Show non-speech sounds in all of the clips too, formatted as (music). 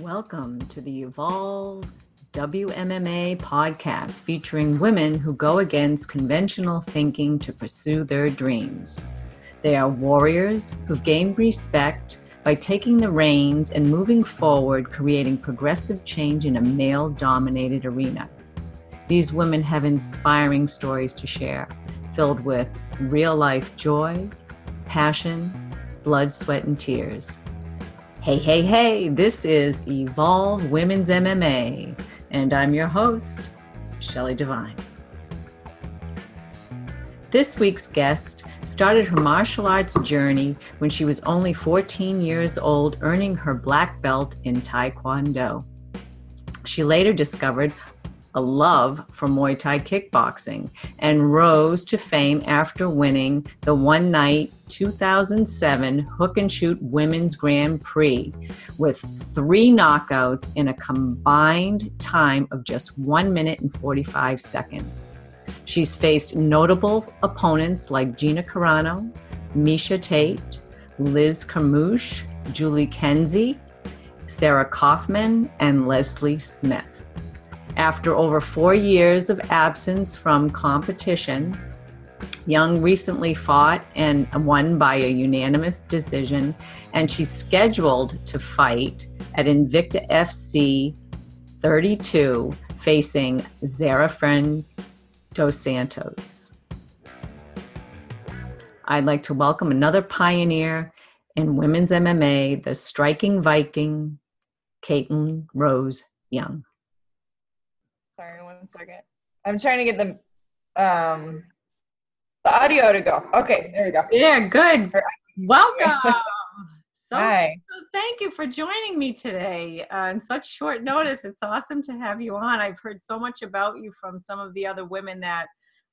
Welcome to the Evolve WMMA podcast featuring women who go against conventional thinking to pursue their dreams. They are warriors who've gained respect by taking the reins and moving forward, creating progressive change in a male dominated arena. These women have inspiring stories to share, filled with real life joy, passion, blood, sweat, and tears. Hey, hey, hey, this is Evolve Women's MMA, and I'm your host, Shelley Devine. This week's guest started her martial arts journey when she was only 14 years old, earning her black belt in Taekwondo. She later discovered a love for Muay Thai kickboxing and rose to fame after winning the one night 2007 Hook and Shoot Women's Grand Prix with three knockouts in a combined time of just one minute and 45 seconds. She's faced notable opponents like Gina Carano, Miesha Tate, Liz Carmouche, Julie Kedzie, Sarah Kaufman, and Leslie Smith. After over four years of absence from competition, Young recently fought and won by a unanimous decision, and she's scheduled to fight at Invicta FC 32 facing Zarah Fairn dos Santos. I'd like to welcome another pioneer in women's MMA, the striking Viking, Kaitlin Rose Young. One second. I'm trying to get the um the audio to go. Okay, there we go. Yeah, good. Welcome. (laughs) So, Hi. so thank you for joining me today uh, on such short notice. It's awesome to have you on. I've heard so much about you from some of the other women that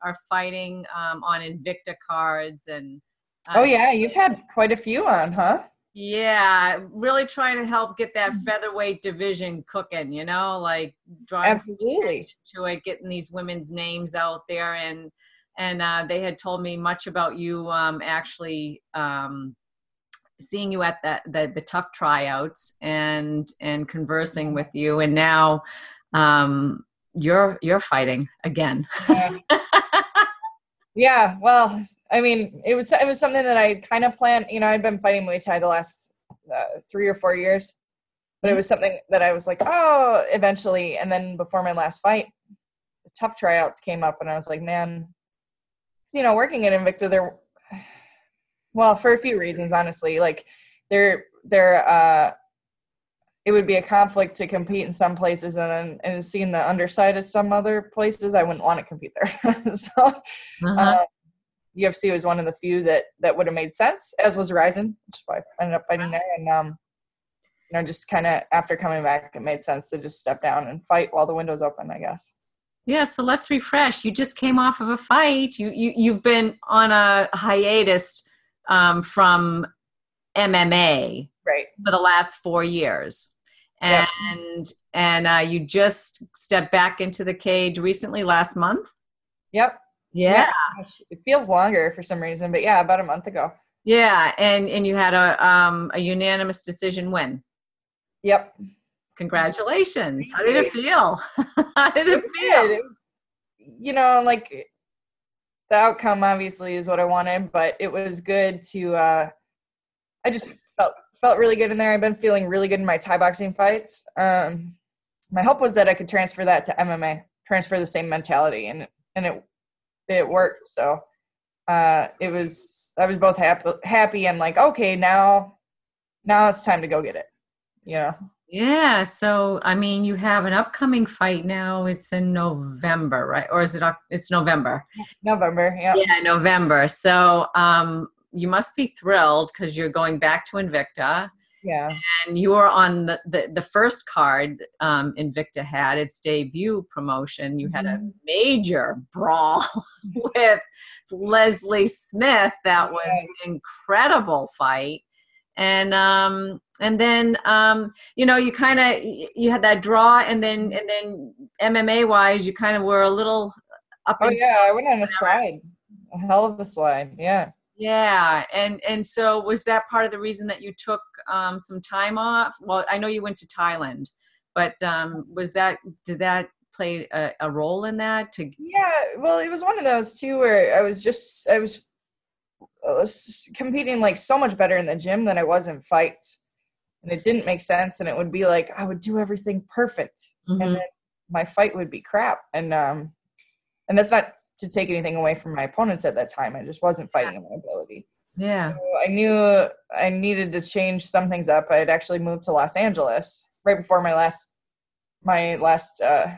are fighting um, on Invicta cards and. uh, Oh yeah, you've had quite a few on, huh? Yeah, really trying to help get that Mm-hmm. featherweight division cooking. You know, like drawing Absolutely. to it, getting these women's names out there, and and uh, they had told me much about you um, actually um, seeing you at the, the the TUF tryouts and and conversing with you, and now um, you're you're fighting again. Yeah. (laughs) yeah, well, I mean, it was it was something that I kind of planned. You know, I'd been fighting Muay Thai the last uh, three or four years, but it was something that I was like, oh, eventually. And then before my last fight, the TUF tryouts came up, and I was like, man, 'cause, you know, working at Invicta, there, (sighs) well, for a few reasons, honestly, like there, there, uh, it would be a conflict to compete in some places and then and seeing the underside of some other places i wouldn't want to compete there (laughs) so Uh-huh. uh, ufc was one of the few that that would have made sense as was Ryzen, which is why i ended up fighting there and um you know just kind of after coming back it made sense to just step down and fight while the window's open i guess Yeah, so let's refresh. You just came off of a fight. You you you've been on a hiatus um, from MMA right for the last four years, Yep. and and uh, you just stepped back into the cage recently last month. yep Yeah, Gosh, it feels longer for some reason but yeah about a month ago yeah, and and you had a um, a unanimous decision win. yep Congratulations! How did it feel? (laughs) How did it It feel? did. You know, like the outcome obviously is what I wanted, but it was good to. uh I just felt felt really good in there. I've been feeling really good in my Thai boxing fights. Um, my hope was that I could transfer that to MMA, transfer the same mentality, and and it it worked. So uh, it was I was both happy happy and like okay now now it's time to go get it. You know. Yeah, so I mean, you have an upcoming fight now. It's in November, right? Or is it? It's November. November. Yeah. Yeah, November. So um, you must be thrilled because you're going back to Invicta, Yeah. and you are on the the, the first card um, Invicta had its debut promotion. You had a Mhm. major brawl (laughs) with Leslie Smith. That was Right. incredible fight. And um, and then um, you know you kind of you had that draw, and then and then MMA wise, you kind of were a little up. Oh yeah, I went on a slide, a hell of a slide. Yeah. Yeah, and and so was that part of the reason that you took um, some time off? Well, I know you went to Thailand, but um, was that did that play a, a role in that? To yeah, well, it was one of those too where I was just I was, I was competing like so much better in the gym than I was in fights, and it didn't make sense. And it would be like I would do everything perfect, mm-hmm. and then my fight would be crap, and um, and that's not to take anything away from my opponents at that time. I just wasn't fighting in my ability. Yeah. So I knew I needed to change some things up. I had actually moved to Los Angeles right before my last my last uh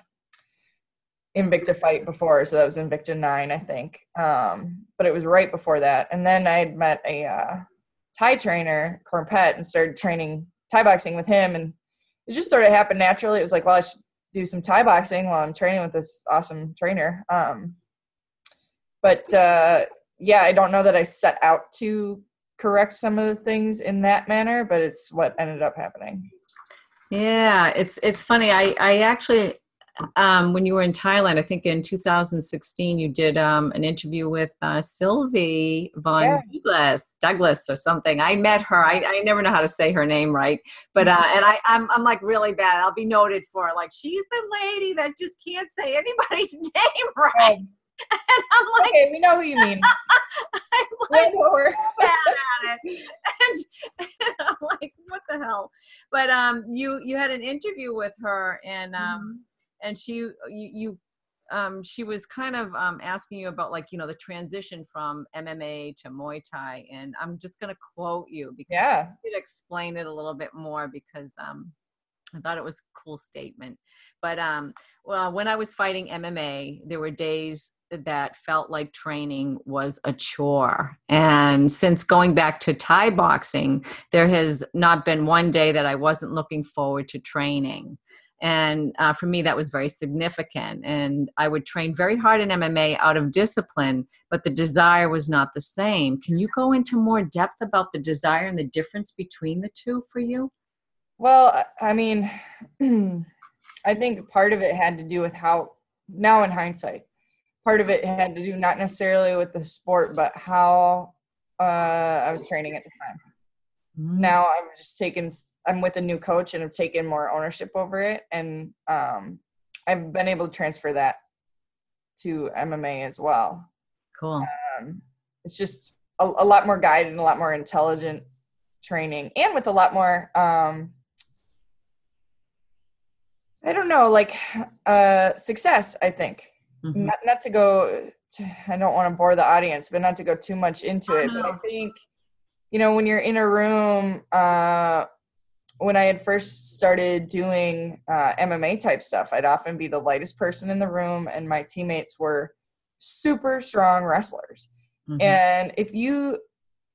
Invicta fight before, so that was Invicta nine, I think. Um, but it was right before that. And then I had met a uh, Thai trainer, Kornpet, and started training Thai boxing with him. And it just sort of happened naturally. It was like, well, I should do some Thai boxing while I'm training with this awesome trainer. Um, but uh, yeah, I don't know that I set out to correct some of the things in that manner, but it's what ended up happening. Yeah, it's it's funny. I I actually um, when you were in Thailand, I think in 2016, you did um, an interview with uh, Sylvie von yeah. Douglas, Douglas or something. I met her. I, I never know how to say her name right, but uh, and I I'm, I'm like really bad. I'll be noted for like she's the lady that just can't say anybody's (laughs) name right. And I'm like, okay, we know who you (laughs) mean. I'm like, bad at it. (laughs) And, and, I'm like, what the hell? But um, you you had an interview with her, and um, mm-hmm and she you, you um, she was kind of um, asking you about like you know the transition from MMA to Muay Thai, and I'm just going to quote you because yeah, you could explain it a little bit more because um, I thought it was a cool statement. But um, well, when I was fighting MMA, there were days that felt like training was a chore. And since going back to Thai boxing, there has not been one day that I wasn't looking forward to training. And uh, for me that was very significant. And i would train very hard in mma out of discipline but the desire was not the same. Can you go into more depth about the desire and the difference between the two for you? Well i mean (clears throat) i think part of it had to do with how now in hindsight part of it had to do not necessarily with the sport but how uh, i was training at the time mm-hmm. now i'm just taking I'm with a new coach and I've taken more ownership over it, and um, I've been able to transfer that to MMA as well. Cool. Um, it's just a, a, lot more guided and a lot more intelligent training, and with a lot more. Um, I don't know, like uh, success. I think mm-hmm. not not to go. To, I don't want to bore the audience, but not to go too much into it. But I think you know when you're in a room. Uh, when I had first started doing uh, MMA type stuff, I'd often be the lightest person in the room, and my teammates were super strong wrestlers. Mm-hmm. And if you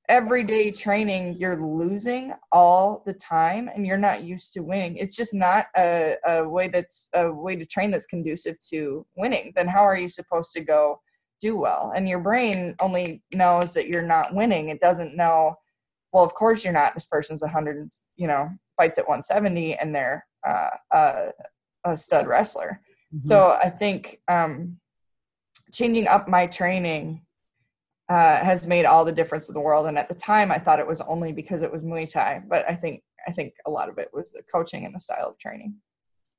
everyday training, you're losing all the time, and you're not used to winning. It's just not a, a way that's a way to train that's conducive to winning. Then how are you supposed to go do well? And your brain only knows that you're not winning. It doesn't know well of course you're not this person's 100 you know fights at 170 and they're uh, uh, a stud wrestler. Mm-hmm. So I think um, changing up my training uh, has made all the difference in the world. And at the time, I thought it was only because it was Muay Thai, but I think I think a lot of it was the coaching and the style of training.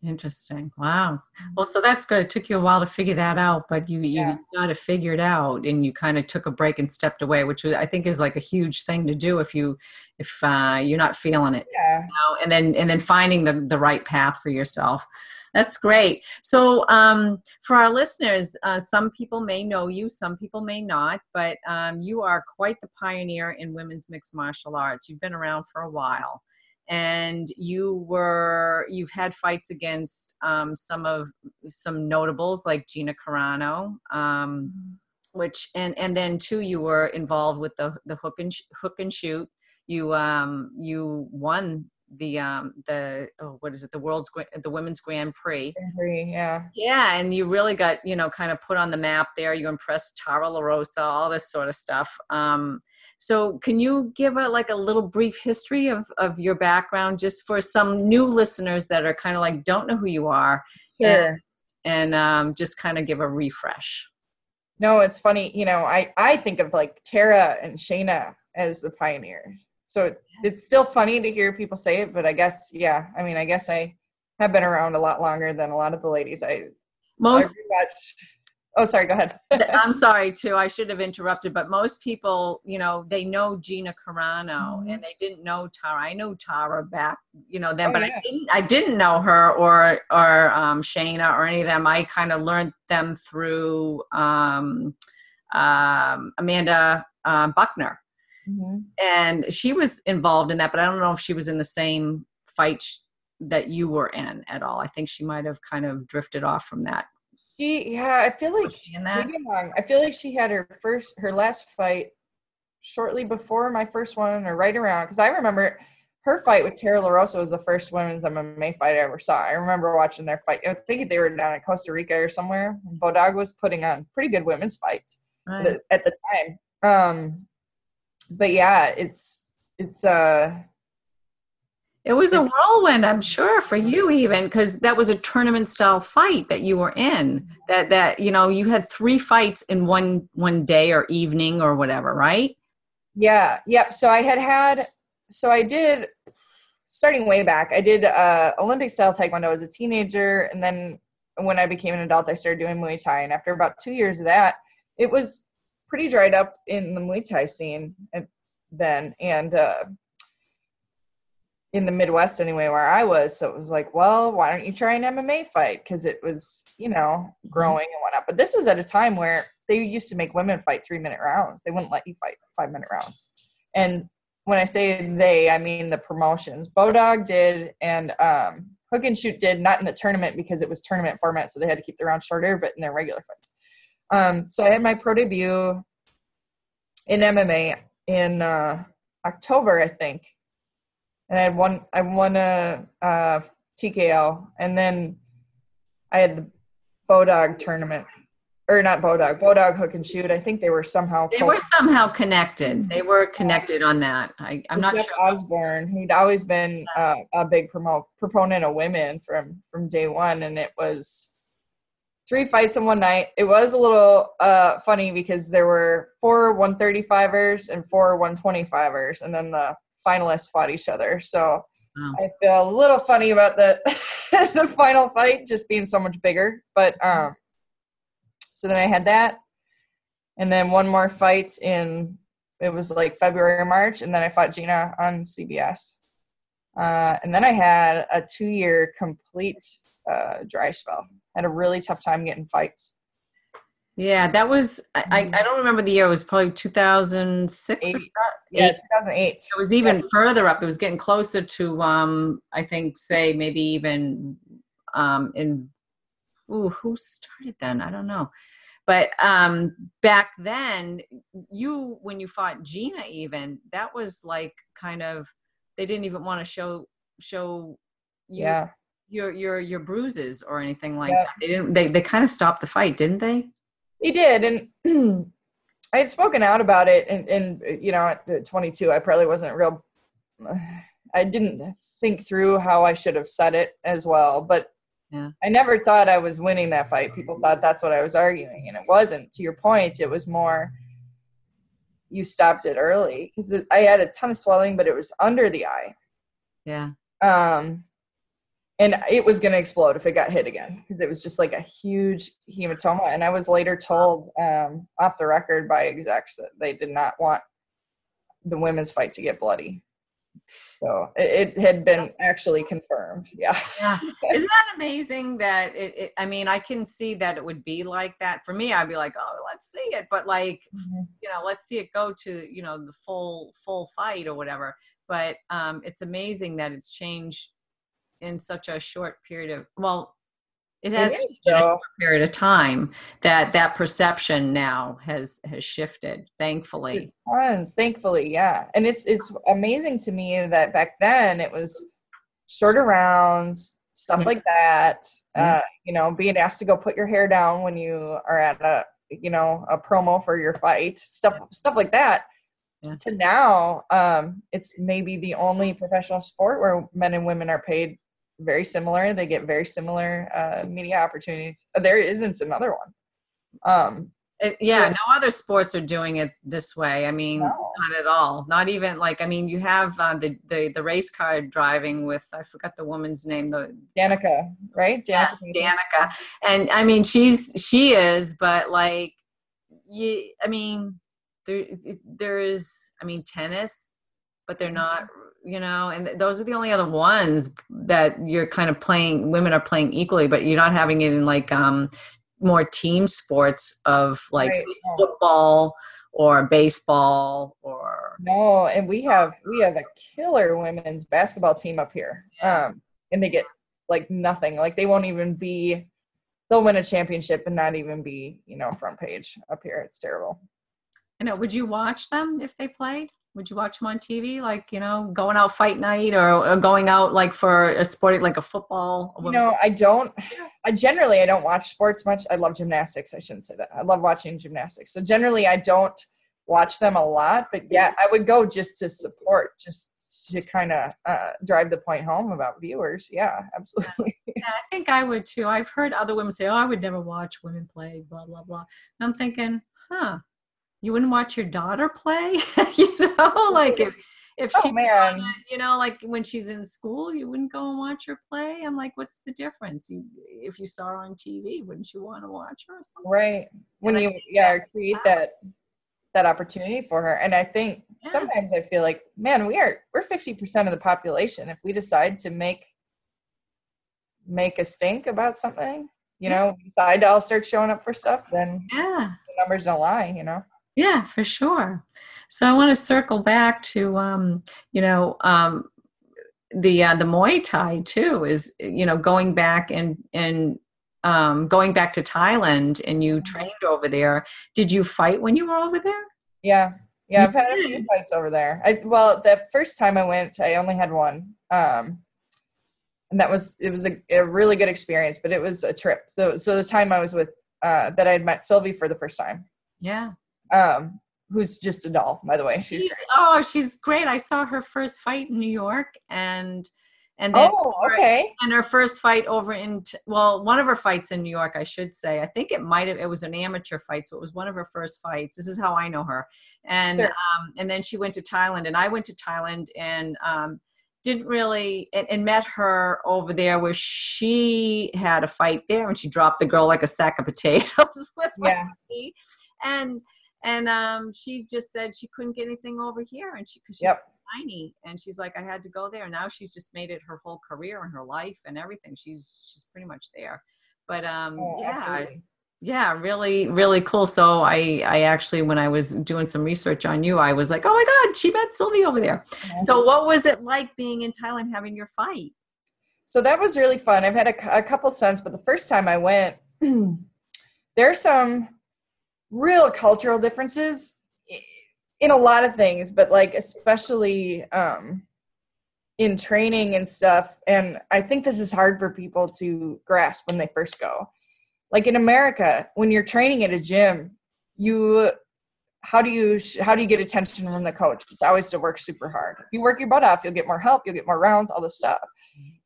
Interesting. Wow. Well, so that's good. It took you a while to figure that out, but you you yeah. got to figure it out, and you kind of took a break and stepped away, which I think is like a huge thing to do if you if uh, you're not feeling it. Yeah. You know? And then and then finding the the right path for yourself. That's great. So, um, for our listeners, uh, some people may know you, some people may not, but um, you are quite the pioneer in women's mixed martial arts. You've been around for a while and you were you've had fights against um, some of some notables like Gina Carano, um, which and and then too you were involved with the the hook and sh- hook and shoot. You um you won the um the oh, what is it the world's the women's grand prix. Yeah. Yeah and you really got you know kind of put on the map there. You impressed tara la rosa all this sort of stuff. Um so can you give a like a little brief history of of your background just for some new listeners that are kind of like don't know who you are sure. and, and um just kind of give a refresh? No, it's funny. You know, I I think of like Tara and Shayna as the pioneers. So it, it's still funny to hear people say it, but I guess yeah. I mean, I guess I have been around a lot longer than a lot of the ladies I most I Oh, sorry. Go ahead. (laughs) I'm sorry too. I should have interrupted, but most people, you know, they know Gina Carano mm-hmm. and they didn't know Tara. I know Tara back, you know, then, oh, but yeah. I didn't. I didn't know her or or um, Shayna or any of them. I kind of learned them through um, um, Amanda uh, Buckner, mm-hmm. and she was involved in that. But I don't know if she was in the same fight that you were in at all. I think she might have kind of drifted off from that she, yeah, I feel like I feel like she had her first, her last fight shortly before my first one, or right around. Because I remember her fight with Tara LaRosa was the first women's MMA fight I ever saw. I remember watching their fight. I think they were down in Costa Rica or somewhere. Bodog was putting on pretty good women's fights right. at the time. Um, but yeah, it's it's uh it was a whirlwind, I'm sure, for you even because that was a tournament style fight that you were in. That that you know you had three fights in one one day or evening or whatever, right? Yeah. Yep. So I had had. So I did starting way back. I did uh, Olympic style taekwondo as a teenager, and then when I became an adult, I started doing Muay Thai. And after about two years of that, it was pretty dried up in the Muay Thai scene then, and uh, in the Midwest anyway, where I was. So it was like, well, why don't you try an MMA fight? Because it was, you know, mm-hmm. growing and whatnot. But this was at a time where they used to make women fight three minute rounds. They wouldn't let you fight five minute rounds. And when I say they, I mean the promotions. Bodog did, and um, Hook and Shoot did, not in the tournament because it was tournament format, so they had to keep the round shorter, but in their regular fights. Um, so I had my pro debut in MMA in uh, October, I think and I had one I won a, a TKO, and then I had the Bodog tournament, or not Bodog, Bodog hook and shoot. I think they were somehow they were somehow connected. They were connected on that. I, am not Jeff sure. Osborne. He'd always been uh, a big promote proponent of women from from day one, and it was three fights in one night. It was a little uh, funny because there were four 135ers and four 125ers, and then the finalists fought each other. So wow. I feel a little funny about the (laughs) the final fight just being so much bigger. But um, so then I had that, and then one more fight in it was like February or March, and then I fought Gina on CBS. Uh, and then I had a two year complete uh, dry spell. Had a really tough time getting fights. Yeah, that was I, I mm-hmm. don't remember the year. It was probably 2006 or so. Yeah, 2008. It was even yeah. further up. It was getting closer to um I think say maybe even um in ooh, who started then? I don't know. But um back then you when you fought Gina even, that was like kind of they didn't even want to show show you yeah. Your your your bruises or anything like yeah. that. They didn't they they kind of stopped the fight, didn't they? He did, and (clears throat) I had spoken out about it. And, and you know, at 22, I probably wasn't real. (sighs) I didn't think through how I should have said it as well, but yeah. I never thought I was winning that fight. People thought that's what I was arguing, and it wasn't. To your point, it was more you stopped it early because I had a ton of swelling, but it was under the eye. Yeah. Um, and it was going to explode if it got hit again because it was just like a huge hematoma. And i was later told um, off the record by execs that they did not want the women's fight to get bloody. So it, it had been actually confirmed yeah, yeah. (laughs) isn't that amazing that it, it, i mean i can see that it would be like that. For me i'd be like oh let's see it. But like mm-hmm. you know let's see it go to you know the full full fight or whatever. But um, it's amazing that it's changed in such a short period of well it has it been a short period of time that that perception now has has shifted thankfully. Tons thankfully yeah. And it's it's amazing to me that back then it was shorter rounds stuff like that uh, you know being asked to go put your hair down when you are at a you know a promo for your fight stuff stuff like that. Yeah. to now um, it's maybe the only professional sport where men and women are paid very similar. They get very similar uh, media opportunities. Uh, there isn't another one. Um, It, yeah, no other sports are doing it this way. I mean, no. not at all. Not even like I mean, you have uh, the, the the race car driving with I forgot the woman's name. The Danica, right? Danica. Yes, Danica. And I mean, she's she is, but like you, I mean, there there is. I mean, tennis, but they're not. You know, and those are the only other ones that you're kind of playing. Women are playing equally, but you're not having it in like um more team sports of like right. football or baseball or no and we have we have a killer women's basketball team up here um and they get like nothing like they won't even be they'll win a championship and not even be you know front page up here it's terrible i know would you watch them if they played would you watch them on TV, like you know, going out fight night or, or going out like for a sport, like a football? You know, I don't. I generally I don't watch sports much. I love gymnastics. I shouldn't say that. I love watching gymnastics. So generally, I don't watch them a lot. But yeah, I would go just to support, just to kind of uh, drive the point home about viewers. Yeah, absolutely. (laughs) Yeah, I think I would too. I've heard other women say, "Oh, I would never watch women play," blah blah blah. And I'm thinking, huh you wouldn't watch your daughter play? (laughs) You know like if if oh, she man. you know like when she's in school you wouldn't go and watch her play? I'm like what's the difference? You, if you saw her on tv wouldn't you want to watch her or something? Right. When and you yeah create that that opportunity for her. And i think yeah. sometimes i feel like man we are we're 50% of the population. If we decide to make make a stink about something you know decide to all start showing up for stuff then yeah. the numbers don't lie you know yeah, for sure. So I want to circle back to, um, you know, um, the uh, the Muay Thai too is you know going back and and um, going back to Thailand and you mm-hmm. trained over there. Did you fight when you were over there? Yeah, yeah, I've had a few fights over there. I, well, the first time I went, I only had one, um, and that was it was a, a, really good experience. But it was a trip. So so the time I was with uh, that I had met Sylvie for the first time. Yeah um, who's just a doll, by the way. She's, she's oh, she's great. I saw her first fight in New York, and and then oh, okay. and her first fight over in well, one of her fights in New York, I should say. I think it might have it was an amateur fight, so it was one of her first fights. This is how I know her, and sure. um, and then she went to Thailand, and I went to Thailand, and um, didn't really and, and, met her over there where she had a fight there and she dropped the girl like a sack of potatoes (laughs) with yeah. me and and um, she just said she couldn't get anything over here and she because she's yep. tiny. And she's like i had to go there. Now she's just made it her whole career and her life and everything. She's she's pretty much there. But um oh, yeah. yeah really really cool. So i i actually when i was doing some research on you i was like oh my god she met sylvie over there. Mm-hmm. so what was it like being in thailand having your fight? So that was really fun. I've had a, a couple sons but the first time i went (clears throat) there's some real cultural differences in a lot of things, but like especially um, in training and stuff. And I think this is hard for people to grasp when they first go. Like in America, when you're training at a gym, you how do you how do you get attention from the coach? It's always to work super hard. If you work your butt off, you'll get more help, you'll get more rounds, all this stuff.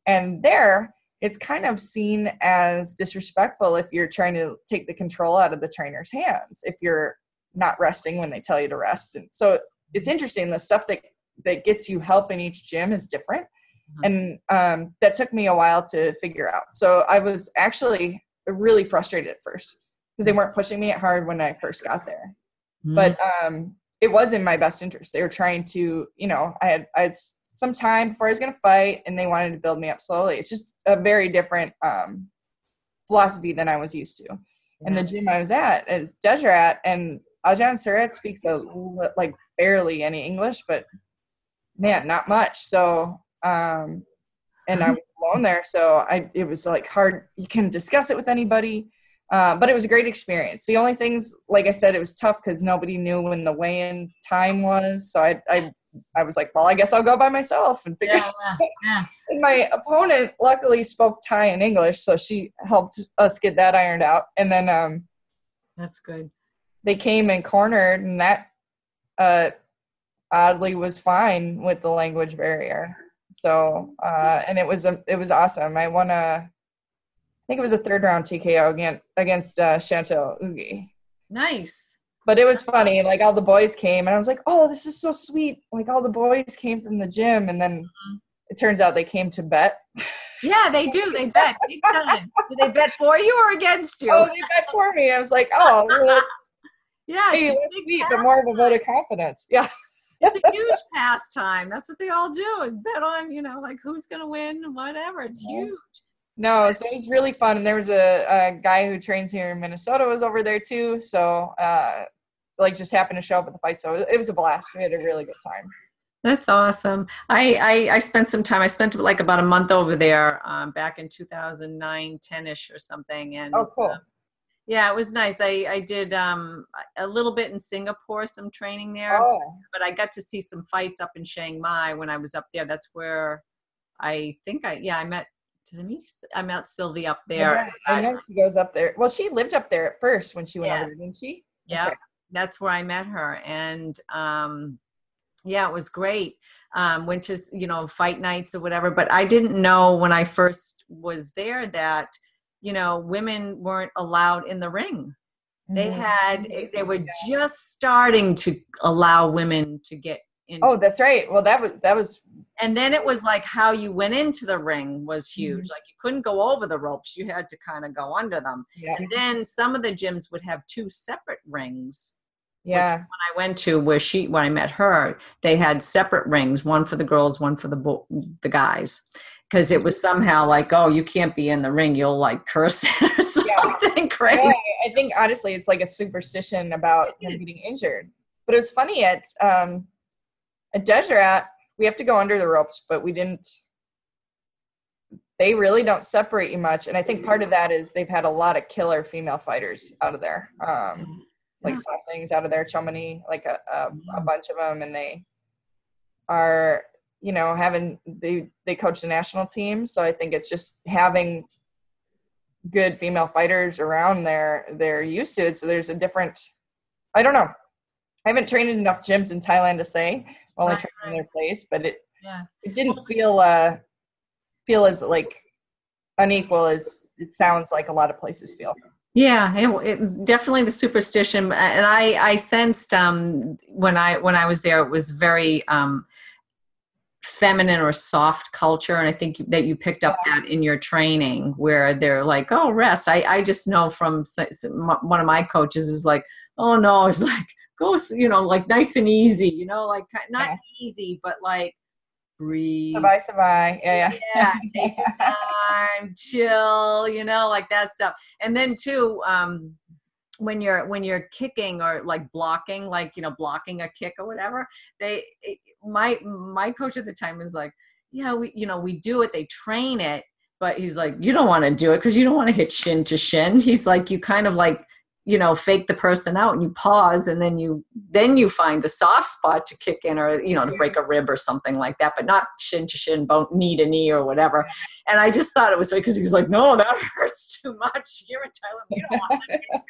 And there, it's kind of seen as disrespectful if you're trying to take the control out of the trainer's hands if you're not resting when they tell you to rest. And so it's interesting the stuff that that gets you help in each gym is different. Mm-hmm. and um, that took me a while to figure out. So i was actually really frustrated at first because they weren't pushing me hard when i first got there. Mm-hmm. but um, it was in my best interest. They were trying to you know i had i had some time before I was going to fight, and they wanted to build me up slowly. It's just a very different um, philosophy than I was used to. Yeah. And the gym I was at is Deseret, and Ajahn Surat speaks a, like barely any English, but man, not much. So, um, and I was alone there, so I it was like hard. You can discuss it with anybody. Uh, but it was a great experience. The only things, like I said, it was tough because nobody knew when the weigh-in time was. So I, I I was like, well, I guess I'll go by myself and figure. Yeah, yeah. (laughs) and my opponent luckily spoke Thai and English, so she helped us get that ironed out. And then um, that's good. They came and cornered, and that uh, oddly was fine with the language barrier. So uh, and it was a, it was awesome. I won a, I think it was a third round TKO against against uh, Chantel Ugi. Nice. But it was funny. Like all the boys came, and I was like, "Oh, this is so sweet!" Like all the boys came from the gym, and then mm-hmm. it turns out they came to bet. Yeah, they do. They bet big time. Do they bet for you or against you? Oh, they bet for me. I was like, "Oh, well, (laughs) yeah, hey, it's sweet, but more of a vote of confidence." (laughs) Yeah. it's a huge pastime. That's what they all do is bet on, you know, like who's going to win, whatever. It's huge. No, so it was really fun. And there was a, a guy who trains here in Minnesota was over there too. So, uh, like, just happened to show up at the fight. So it was a blast. We had a really good time. That's awesome. I, I, I spent some time. I spent like about a month over there um, back in 2009, 10ish or something. And oh, cool. Uh, yeah, it was nice. I, I did um, a little bit in Singapore, some training there, oh. but I got to see some fights up in Chiang Mai when I was up there. That's where I think I, yeah, I met, did I meet, I met Sylvie up there. Yeah, I know she goes up there. Well, she lived up there at first when she went yeah. over, didn't she? Yeah, that's where I met her. And um, yeah, it was great. Um, went to, you know, fight nights or whatever, but I didn't know when I first was there that, you know, women weren't allowed in the ring. They mm-hmm. had, they were just starting to allow women to get into Oh, that's right. Well, that was, that was. And then it was like how you went into the ring was huge. Mm-hmm. Like you couldn't go over the ropes. You had to kind of go under them. Yeah. And then some of the gyms would have two separate rings. Yeah. When I went to where she, when I met her, they had separate rings, one for the girls, one for the the guys because it was somehow like, oh, you can't be in the ring, you'll like curse (laughs) or something yeah. (laughs) crazy. Yeah, I think honestly, it's like a superstition about him getting injured. But it was funny at um, at Deseret, we have to go under the ropes, but we didn't. They really don't separate you much, and I think part of that is they've had a lot of killer female fighters out of there, um, like yeah. Out of there, Chomani, like a, a, a bunch of them, and they are you know having they they coach the national team so i think it's just having good female fighters around there they're used to it so there's a different i don't know. I haven't trained in enough gyms in thailand to say only right, trained in their place but it yeah. it didn't feel uh feel as like unequal as it sounds like a lot of places feel yeah, it, it, definitely the superstition, and I I sensed um, when I when I was there, it was very um, feminine or soft culture and i think that you picked up that in your training where they're like oh rest i, I just know from one of my coaches is like oh no (laughs) it's like go you know like nice and easy you know like not yeah. easy but like breathe. Bye bye yeah yeah. Yeah take your (laughs) time chill you know like that stuff. And then too um when you're when you're kicking or like blocking like you know blocking a kick or whatever they it, my my coach at the time was like yeah we you know we do it they train it. But he's like you don't want to do it because you don't want to hit shin to shin. He's like you kind of like you know fake the person out and you pause and then you then you find the soft spot to kick in or you know to break a rib or something like that but not shin to shin bone knee to knee or whatever. And i just thought it was because he was like no that (laughs) hurts too much. You're in thailand you don't want to do that.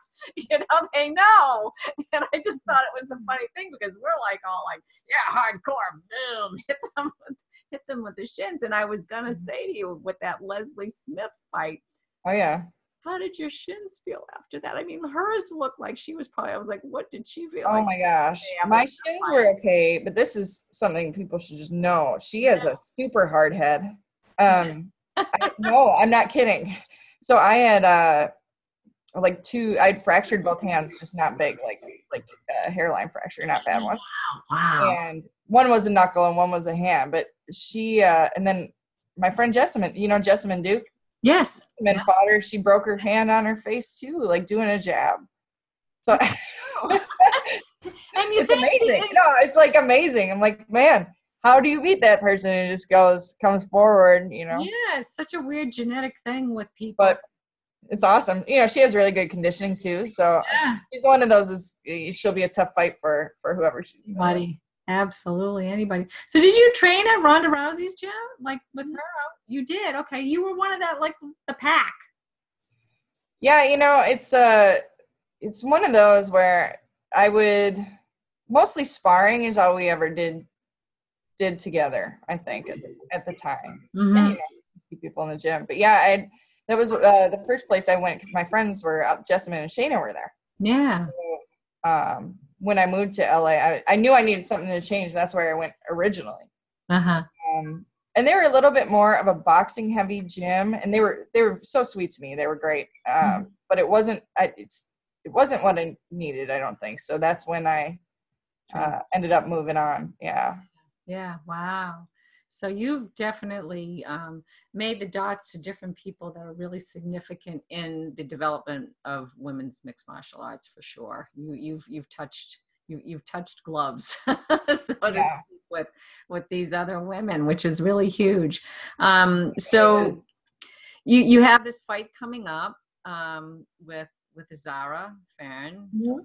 (laughs) You know they know. And i just thought it was the funny thing because we're like all like yeah hardcore boom (laughs) hit them with, hit them with the shins. And i was gonna mm-hmm. say to you with that leslie smith fight oh yeah how did your shins feel after that? I mean, hers looked like she was probably, I was like, what did she feel oh like? my gosh. My shins were okay, but this is something people should just know. She has a super hard head. Um, I, (laughs) no, I'm not kidding. So I had, uh, like two, I'd fractured both hands, just not big, like, like a hairline fracture, not bad ones. Wow. wow. And one was a knuckle and one was a hand, but she, uh, and then my friend Jessamyn, you know, Jessamyn Duke, Yes. And fought her. She broke her hand on her face too, like doing a jab. So (laughs) and you it's amazing. It, no, it's like amazing. I'm like, man, how do you beat that person? And just goes, comes forward, you know? Yeah, it's such a weird genetic thing with people. But it's awesome. You know, she has really good conditioning too. So yeah. she's one of those is she'll be a tough fight for for whoever she's buddy. Absolutely, anybody. So, did you train at Ronda Rousey's gym, like with her? You did. Okay, you were one of that, like the pack. Yeah, you know, it's uh it's one of those where I would mostly sparring is all we ever did did together. I think at the, at the time. Mm-hmm. And, you know, see people in the gym, but yeah, I that was uh, the first place I went because my friends were out. Jessamyn and Shayna were there. Yeah. So, um, when I moved to LA, I, I knew I needed something to change. That's where I went originally. Uh huh. Um, and they were a little bit more of a boxing heavy gym, and they were they were so sweet to me. They were great, um, mm-hmm. but it wasn't. I, it's it wasn't what I needed. I don't think so. That's when I uh, ended up moving on. Yeah. Yeah. Wow. So you've definitely um, made the dots to different people that are really significant in the development of women's mixed martial arts for sure. You, you've you've touched you, you've touched gloves, (laughs) so yeah. to speak, with with these other women, which is really huge. Um, so you you have this fight coming up um, with with Zarah Fairn mm-hmm.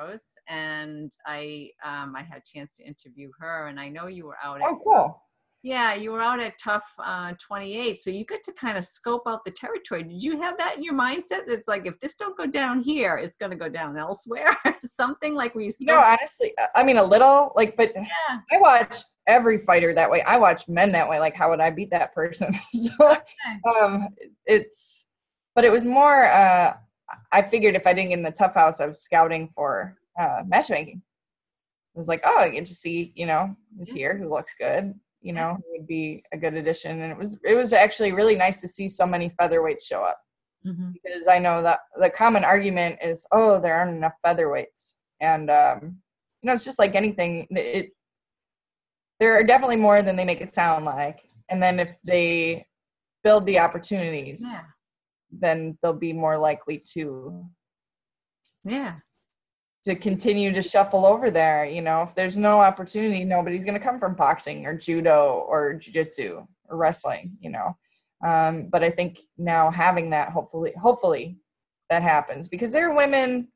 Santos, and I um, I had a chance to interview her, and I know you were out. Oh, cool. Yeah, you were out at TUF uh, 28, so you get to kind of scope out the territory. Did you have that in your mindset? It's like if this don't go down here, it's going to go down elsewhere. (laughs) Something like we. You know, honestly, I mean a little like, but yeah. I watch every fighter that way. I watch men that way. Like, how would I beat that person? (laughs) so, okay. um, it's, but it was more. uh I figured if I didn't get in the TUF house, I was scouting for uh matchmaking. It was like, oh, I get to see, you know, who's here, who looks good you know would be a good addition. And it was it was actually really nice to see so many featherweights show up. Mm-hmm. because i know that the common argument is oh there aren't enough featherweights. And um you know it's just like anything it there are definitely more than they make it sound like. And then if they build the opportunities yeah. then they'll be more likely to yeah to continue to shuffle over there. You know, if there's no opportunity, nobody's going to come from boxing or judo or jiu-jitsu or wrestling, you know. Um, but I think now having that, hopefully, hopefully that happens because there are women.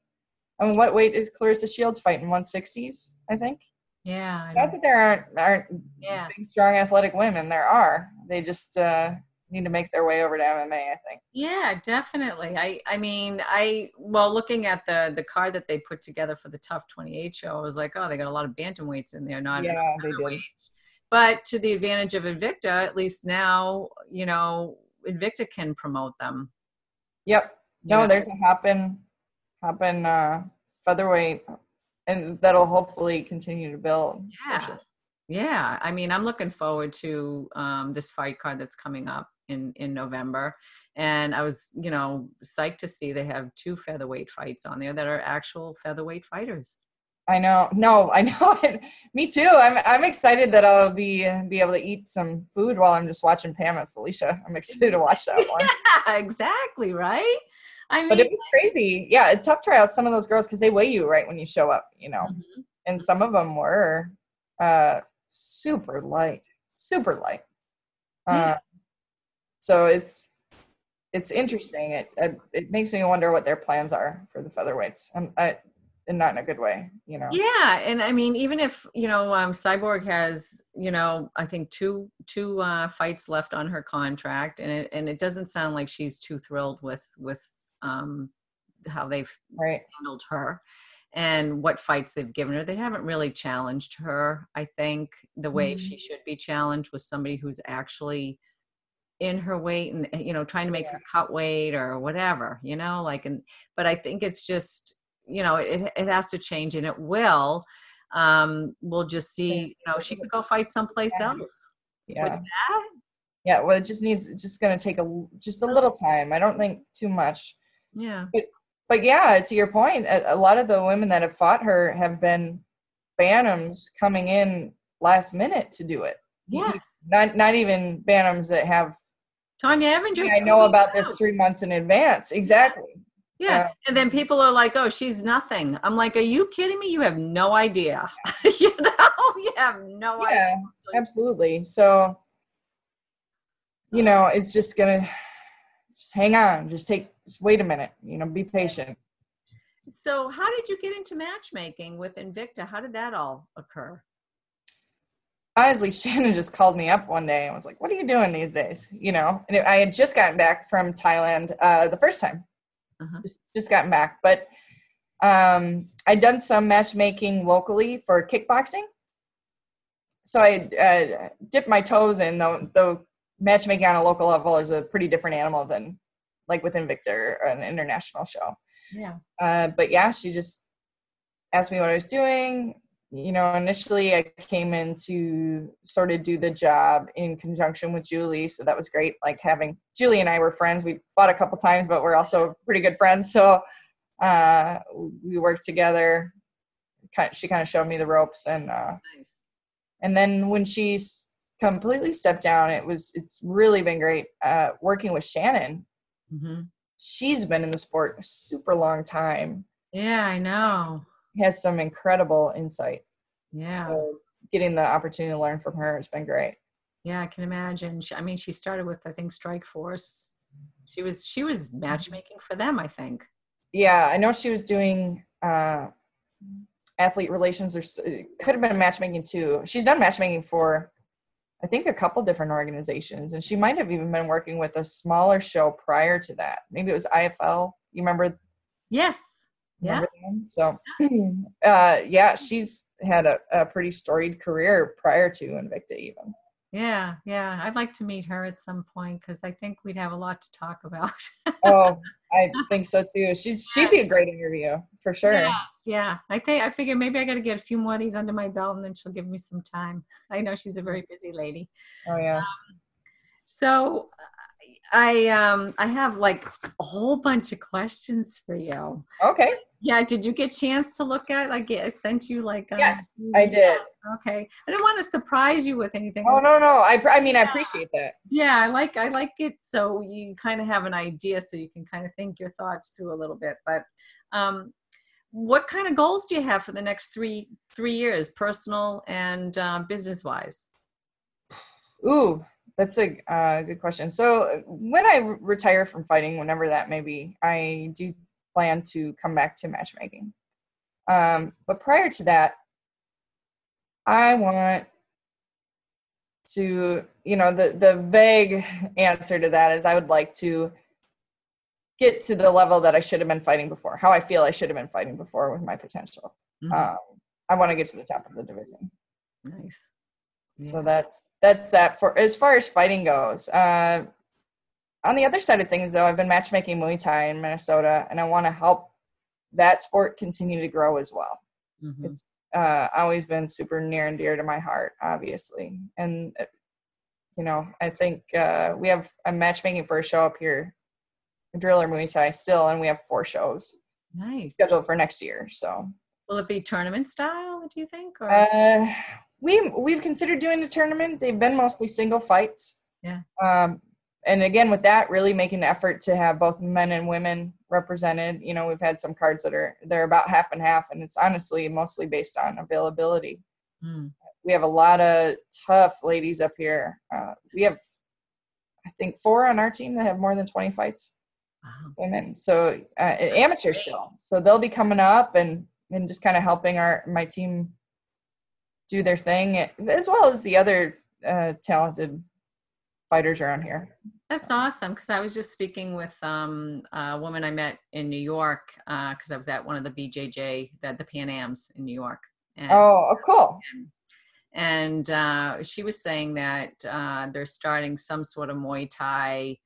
I mean, what weight is Claressa Shields fighting? 160s, I think. Yeah. Not that there aren't aren't yeah. big, strong, athletic women. There are. They just uh, need to make their way over to MMA, I think. Yeah, definitely. I I mean, I well, looking at the the card that they put together for the TUF 28 show, I was like, oh, they got a lot of bantamweights in there, not yeah, they did. But to the advantage of Invicta, at least now, you know, Invicta can promote them. Yep. No, there's a happen happen uh featherweight and that'll hopefully continue to build. Yeah. Yeah, I mean, I'm looking forward to um, this fight card that's coming up in in November, and I was, you know, psyched to see they have two featherweight fights on there that are actual featherweight fighters. I know. No, I know. (laughs) Me too. I'm I'm excited that I'll be be able to eat some food while I'm just watching Pam and Felicia. I'm excited to watch that (laughs) one. yeah, exactly. Right. I mean, but it was crazy. Yeah, it's TUF tryouts. Some of those girls because they weigh you right when you show up. You know, mm-hmm. and some of them were. Uh, super light, super light. Uh, so it's it's interesting. It, it, it makes me wonder what their plans are for the featherweights. Um, I, and not in a good way, you know. Yeah, and I mean, even if you know, um, Cyborg has, you know, I think two two uh, fights left on her contract, and it and it doesn't sound like she's too thrilled with with um, how they've right. handled her and what fights they've given her. They haven't really challenged her, I think, the way mm-hmm. she should be challenged with somebody who's actually in her weight and you know trying to make yeah. her cut weight or whatever you know like and but i think it's just you know it, it has to change and it will um we'll just see you know she could go fight someplace yeah. else yeah yeah well it just needs it's just going to take a just a little time i don't think too much yeah but but yeah, to your point, a, a lot of the women that have fought her have been bantams coming in last minute to do it. Yes. Not not even bantams that have Tonya Evans. I know about this three months in advance. Exactly. Yeah. Uh, and then people are like, oh, she's nothing. I'm like, are you kidding me? You have no idea. (laughs) you know, you have no yeah, idea. Absolutely. So, you know, it's just gonna just hang on. Just take just wait a minute, you know, be patient. So, how did you get into matchmaking with Invicta? How did that all occur? Honestly, (laughs) Shannon just called me up one day and was like, "What are you doing these days?" You know, and I had just gotten back from Thailand uh, the first time, uh-huh. just, just gotten back, but um, I'd done some matchmaking locally for kickboxing, so I uh, dipped my toes in. Though, though matchmaking on a local level is a pretty different animal than like with Invicta or an international show. Yeah. Uh, but yeah, she just asked me what I was doing. You know, initially I came in to sort of do the job in conjunction with Julie. So that was great. Like having Julie and I were friends. We fought a couple times, but we're also pretty good friends. So uh, we worked together. She kind of showed me the ropes and, uh, Nice. and then when she completely stepped down, it was, it's really been great, uh, working with Shannon. hmm She's been in the sport a super long time, Yeah, I know. Has some incredible insight. Yeah. So getting the opportunity to learn from her has been great. Yeah, I can imagine. I mean, she started with I think Strikeforce. She was she was matchmaking for them, I think. Yeah, I know she was doing uh, athlete relations, or could have been matchmaking too. She's done matchmaking for, I think, a couple different organizations, and she might have even been working with a smaller show prior to that. Maybe it was IFL. You remember? Yes. So, (clears throat) uh, yeah, she's had a, a pretty storied career prior to Invicta, even. Yeah, yeah. I'd like to meet her at some point because I think we'd have a lot to talk about. (laughs) Oh, I think so too. She's she'd be a great interview for sure. Yes, yeah. I think I figure maybe I got to get a few more of these under my belt, and then she'll give me some time. I know she's a very busy lady. Oh yeah. So, I um I have like a whole bunch of questions for you. Okay. Yeah, did you get a chance to look at? Like, I sent you like. um, Yes, I did. Okay, I didn't want to surprise you with anything. Oh no no. I I mean I appreciate that. Yeah, I like I like it so you kind of have an idea, so you can kind of think your thoughts through a little bit. But um, what kind of goals do you have for the next three three years, personal and uh, business wise? Ooh, that's a uh, good question. So when I re- retire from fighting, whenever that may be, I do plan to come back to matchmaking. Um, but prior to that, I want to, you know, the the vague answer to that is I would like to get to the level that I should have been fighting before. How I feel I should have been fighting before with my potential. Mhm. Um, I want to get to the top of the division. nice. So that's that's that for as far as fighting goes. Uh, on the other side of things, though, I've been matchmaking Muay Thai in Minnesota, and I want to help that sport continue to grow as well. Mhm. It's uh, always been super near and dear to my heart, obviously, and uh, you know, I think uh, we have a matchmaking for a show up here, Driller Muay Thai still, and we have four shows nice. scheduled for next year. So Will it be tournament style? Do you think? Or? Uh, we we've considered doing a tournament. They've been mostly single fights. Yeah. Um, and again, with that, really making an effort to have both men and women represented. You know, we've had some cards that are they're about half and half, and it's honestly mostly based on availability. Mm. We have a lot of tough ladies up here. Uh, we have, I think, four on our team that have more than twenty fights Wow. women. So uh, amateur still. So they'll be coming up and and just kind of helping our my team do their thing, as well as the other uh, talented fighters around here. That's awesome because I was just speaking with um, a woman I met in New York because I was at one of the BJJ, the, the Pan Ams in New York. And, Oh, oh, cool. and uh, she was saying that uh, they're starting some sort of Muay Thai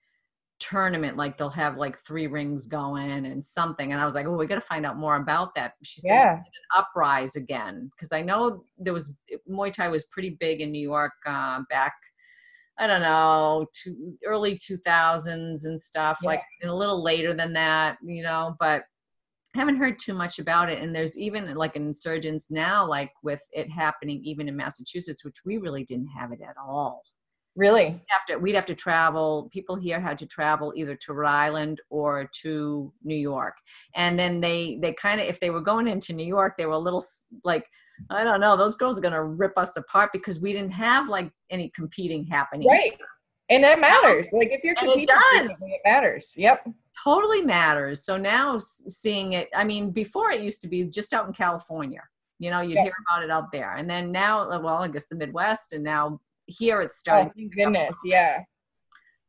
tournament. Like they'll have like three rings going and something. And I was like, oh, we got to find out more about that. She said Yeah. an uprise again because I know there was Muay Thai was pretty big in New York uh, back. I don't know, to early 2000s and stuff, Yeah. like and a little later than that, you know, but I haven't heard too much about it. And there's even like an insurgence now, like with it happening even in Massachusetts, which we really didn't have it at all. Really? We'd have to, we'd have to travel. People here had to travel either to Rhode Island or to New York. And then they, they kind of, if they were going into New York, they were a little like, I don't know, those girls are going to rip us apart because we didn't have like any competing happening. Right. And that matters. Like if you're And it competing, does. it matters. Yep. totally matters. So now seeing it, I mean, before it used to be just out in California. You know, you'd Yeah. hear about it out there, and then now, uh, well, I guess the Midwest, and now here it's Oh, starting. thank goodness. Yeah.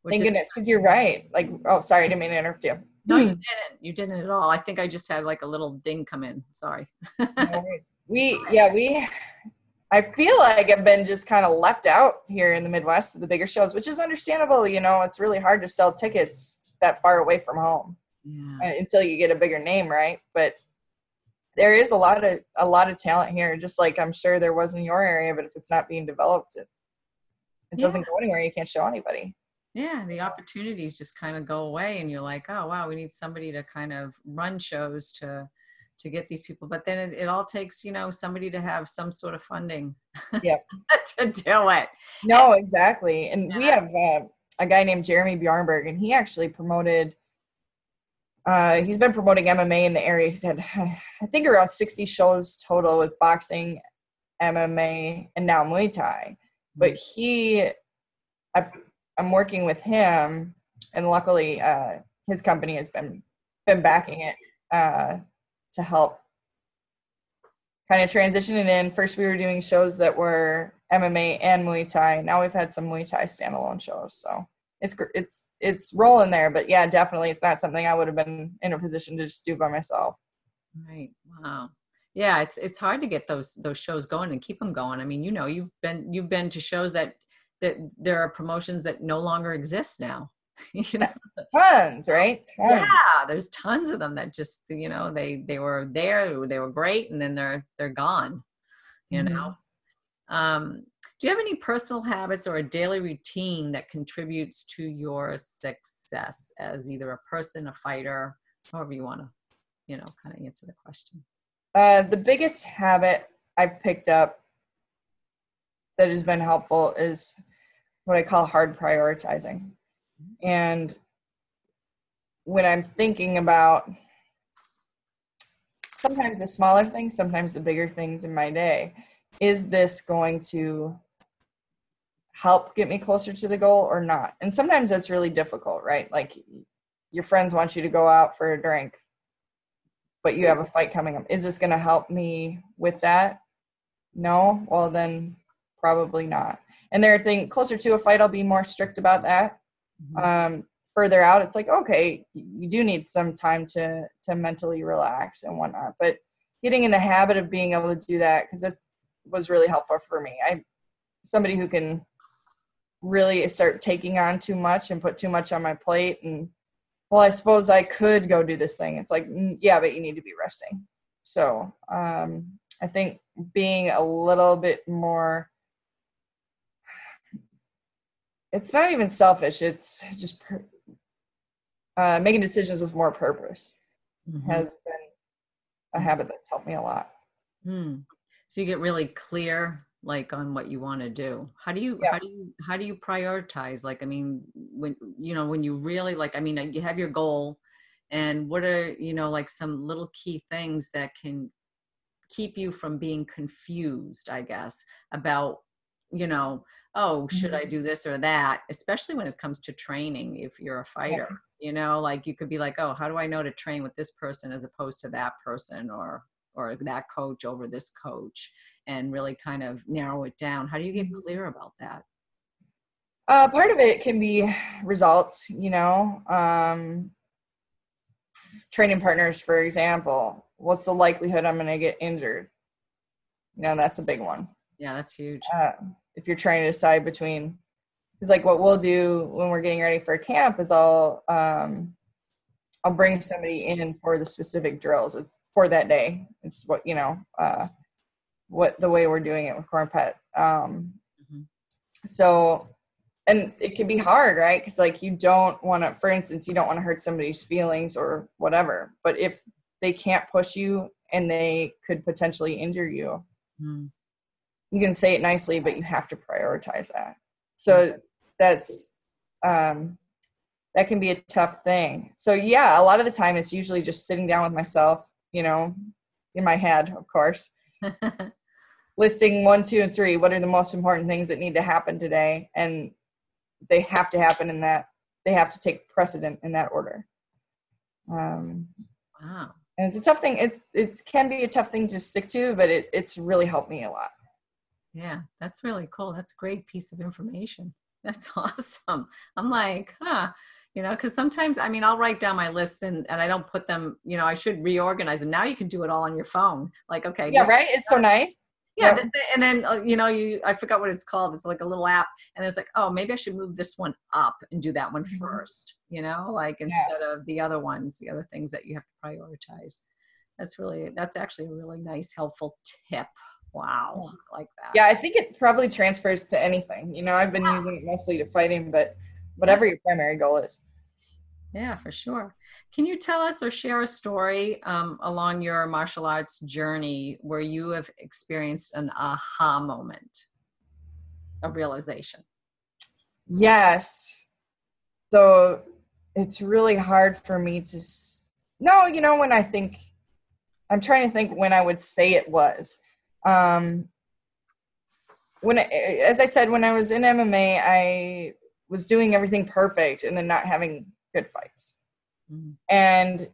Thank is- goodness. Because you're right. Like, oh, sorry, I didn't mean to interrupt you. No, you Hmm. didn't. You didn't at all. I think I just had like a little ding come in. Sorry. No (laughs) we yeah we i feel like i've been just kind of left out here in the midwest of the bigger shows which is understandable you know it's really hard to sell tickets that far away from home Yeah. until you get a bigger name, right? But there is a lot of a lot of talent here, just like I'm sure there was in your area. But if it's not being developed, it it doesn't go anywhere. You can't show anybody. Yeah, the opportunities just kind of go away, and you're like, oh wow, we need somebody to kind of run shows to to get these people. But then it, it all takes, you know, somebody to have some sort of funding Yep. (laughs) to do it. No, exactly. And we have uh, a guy named Jeremy Bjarnberg, and he actually promoted. Uh, he's been promoting MMA in the area. He's (sighs) had, I think, around 60 shows total with boxing, MMA, and now Muay Thai. But he, I, I'm working with him, and luckily, uh, his company has been been backing it uh, to help kind of transition it in. First, we were doing shows that were MMA and Muay Thai. Now we've had some Muay Thai standalone shows, so it's it's it's rolling there. But yeah, definitely, it's not something I would have been in a position to just do by myself. Right. Wow. Yeah, it's it's hard to get those those shows going and keep them going. I mean, you know, you've been you've been to shows that that there are promotions that no longer exist now. (laughs) you know. Tons, right? Tons. Yeah, there's tons of them that just you know they they were there, they were great, and then they're they're gone. You Mhm. know. Um, do you have any personal habits or a daily routine that contributes to your success as either a person, a fighter, however you want to, you know, kind of answer the question? Uh, the biggest habit I've picked up that has been helpful is what I call hard prioritizing. And when I'm thinking about sometimes the smaller things, sometimes the bigger things in my day, is this going to help get me closer to the goal or not? And sometimes that's really difficult, right? Like your friends want you to go out for a drink but you have a fight coming up. Is this going to help me with that? No. Well, then probably not. And there are things closer to a fight, I'll be more strict about that. Um, further out, it's like okay, you do need some time to to mentally relax and whatnot. But getting in the habit of being able to do that because it was really helpful for me. I somebody who can really start taking on too much and put too much on my plate and well i suppose i could go do this thing it's like "Mm, yeah but you need to be resting so um, i think being a little bit more it's not even selfish it's just per, uh, making decisions with more purpose Mhm. has been a habit that's helped me a lot Hmm. So you get really clear, like on what you want to do. How do you Yeah. how do you how do you prioritize? Like, I mean, when you know when you really like, I mean, you have your goal, and what are you know like some little key things that can keep you from being confused? I guess about you know, oh, should I mm-hmm. do this or that? Especially when it comes to training. If you're a fighter, you know, like you could be like, oh, how do I know to train with this person as opposed to that person or or that coach over this coach and really kind of narrow it down how do you get clear about that Uh, part of it can be results, you know, um, training partners, for example. What's the likelihood I'm going to get injured? You know, that's a big one. yeah that's huge Uh, if you're trying to decide between, because like what we'll do when we're getting ready for a camp is I'll um, I'll bring somebody in for the specific drills. It's for that day. It's what you know, uh, what the way we're doing it with Corn Pet. Um, Mhm. So, and it can be hard, right? Because like you don't want to, for instance, you don't want to hurt somebody's feelings or whatever. But if they can't push you and they could potentially injure you, Mm. you can say it nicely, but you have to prioritize that. So that's um, that can be a tough thing. So yeah, a lot of the time it's usually just sitting down with myself, you know, in my head, of course, (laughs) listing one, two, and three. What are the most important things that need to happen today? And they have to happen in that. They have to take precedent in that order. Um, wow and it's a tough thing. It's it can be a tough thing to stick to, but it, it's really helped me a lot. yeah that's really cool that's a great piece of information that's (laughs) awesome i'm like huh you know because sometimes i mean i'll write down my list and, and i don't put them you know i should reorganize them. Now you can do it all on your phone. Like okay Yeah, right. It's so nice. yeah and then uh, you know you i forgot what it's called. It's like a little app and it's like oh maybe i should move this one up and do that one mm-hmm. you know like instead yeah. of the other ones the other things that you have to prioritize. That's really that's actually a really nice helpful tip. Wow I like that. Yeah i think it probably transfers to anything. You know i've been yeah. using it mostly to fighting but whatever your primary goal is yeah for sure can you tell us or share a story um, along your martial arts journey where you have experienced an aha moment of realization? Yes. So it's really hard for me to. No, you know, when I think, I'm trying to think when I would say it was. Um, when, as I said, when I was in MMA, I was doing everything perfect and then not having good fights. Mm-hmm. And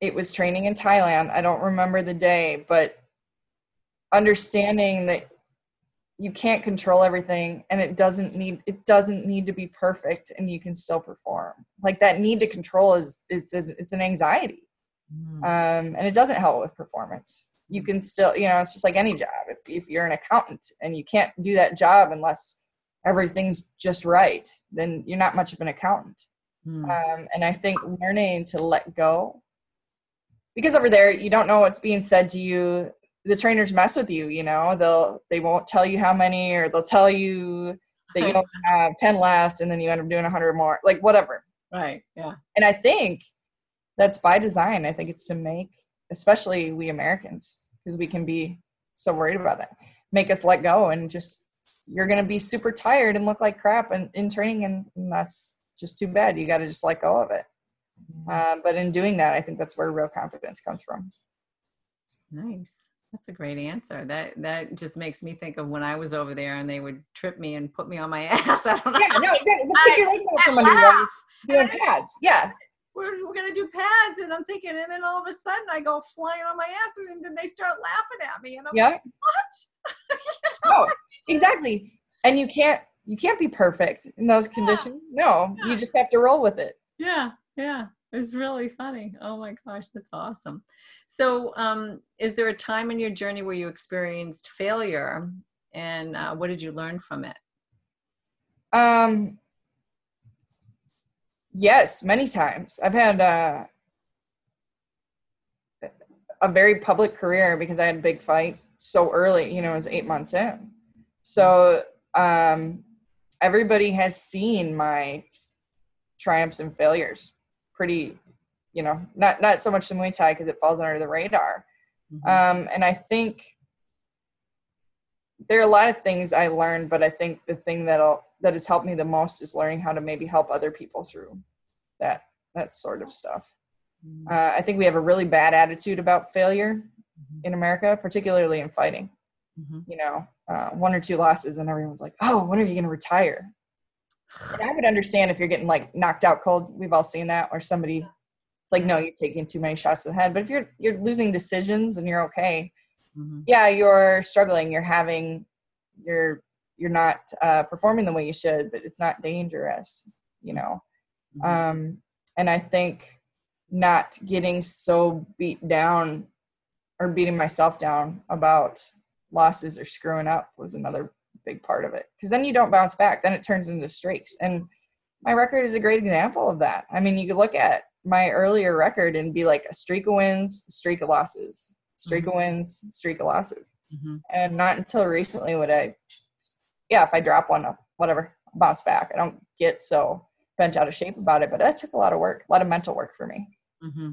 it was training in Thailand. I don't remember the day, but understanding that you can't control everything and it doesn't need it doesn't need to be perfect and you can still perform like that need to control is it's a, it's an anxiety mm. um, and it doesn't help with performance you can still you know it's just like any job if, if you're an accountant and you can't do that job unless everything's just right then you're not much of an accountant Hmm. Um, and I think learning to let go, because over there you don't know what's being said to you. The trainers mess with you, you know. They'll they won't tell you how many, or they'll tell you that you (laughs) don't have ten left, and then you end up doing a hundred more, like whatever. Right. Yeah. And I think that's by design. I think it's to make, especially we Americans, because we can be so worried about that, make us let go and just you're going to be super tired and look like crap in, in training, and, and that's just too bad. You got to just let go of it. Uh, but in doing that, I think that's where real confidence comes from. Nice. That's a great answer. That that just makes me think of when I was over there and they would trip me and put me on my (laughs) ass. I don't know. Yeah, no, exactly. Kick your from under doing pads. Yeah. We're, we're gonna do pads, and I'm thinking, and then all of a sudden I go flying on my ass, and then they start laughing at me, and I'm like, what? (laughs) you know, no, exactly. And you can't you can't be perfect in those conditions. Yeah. No, yeah. you just have to roll with it. Yeah, yeah. It's really funny. Oh my gosh, that's awesome. So, um, is there a time in your journey where you experienced failure, and uh, what did you learn from it? Um, yes, many times. I've had uh, a very public career because I had a big fight so early. You know, it was eight months in. So um, everybody has seen my triumphs and failures pretty you know not not so much the muay thai because it falls under the radar mm-hmm. um, and i think there are a lot of things i learned but i think the thing that'll that has helped me the most is learning how to maybe help other people through that that sort of stuff mm-hmm. uh, i think we have a really bad attitude about failure mm-hmm. in america particularly in fighting mm-hmm. you know uh, one or two losses and everyone's like oh when are you going to retire? And i would understand if you're getting like knocked out cold. We've all seen that or somebody it's like no you're taking too many shots to the head. But if you're you're losing decisions and you're okay mm-hmm. yeah you're struggling. You're having you're you're not uh, performing the way you should but it's not dangerous you know? Mm-hmm. um and i think not getting so beat down or beating myself down about losses or screwing up was another big part of it because then you don't bounce back then it turns into streaks and my record is a great example of that i mean you could look at my earlier record and be like a streak of wins streak of losses streak mm-hmm. of wins streak of losses mm-hmm. and not until recently would i yeah if i drop one whatever bounce back i don't get so bent out of shape about it but that took a lot of work a lot of mental work for me mm-hmm.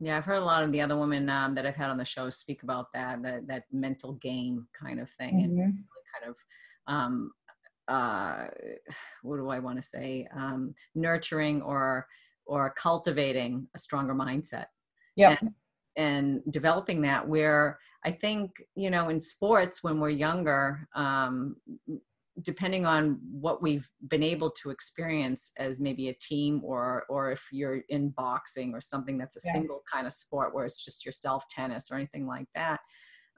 Yeah, I've heard a lot of the other women um, that I've had on the show speak about that that that mental game kind of thing, mm-hmm. and kind of um, uh, what do I want to say? Um, nurturing or or cultivating a stronger mindset. Yeah. And, and developing that where I think, you know, in sports when we're younger, um, depending on what we've been able to experience as maybe a team or or if you're in boxing or something that's a yeah. single kind of sport where it's just yourself tennis or anything like that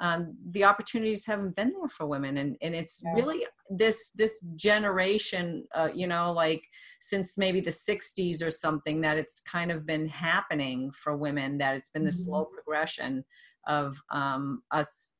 um, the opportunities haven't been there for women and, and it's yeah. really this this generation uh, you know like since maybe the 60s or something that it's kind of been happening for women that it's been the mm-hmm. slow progression of um, us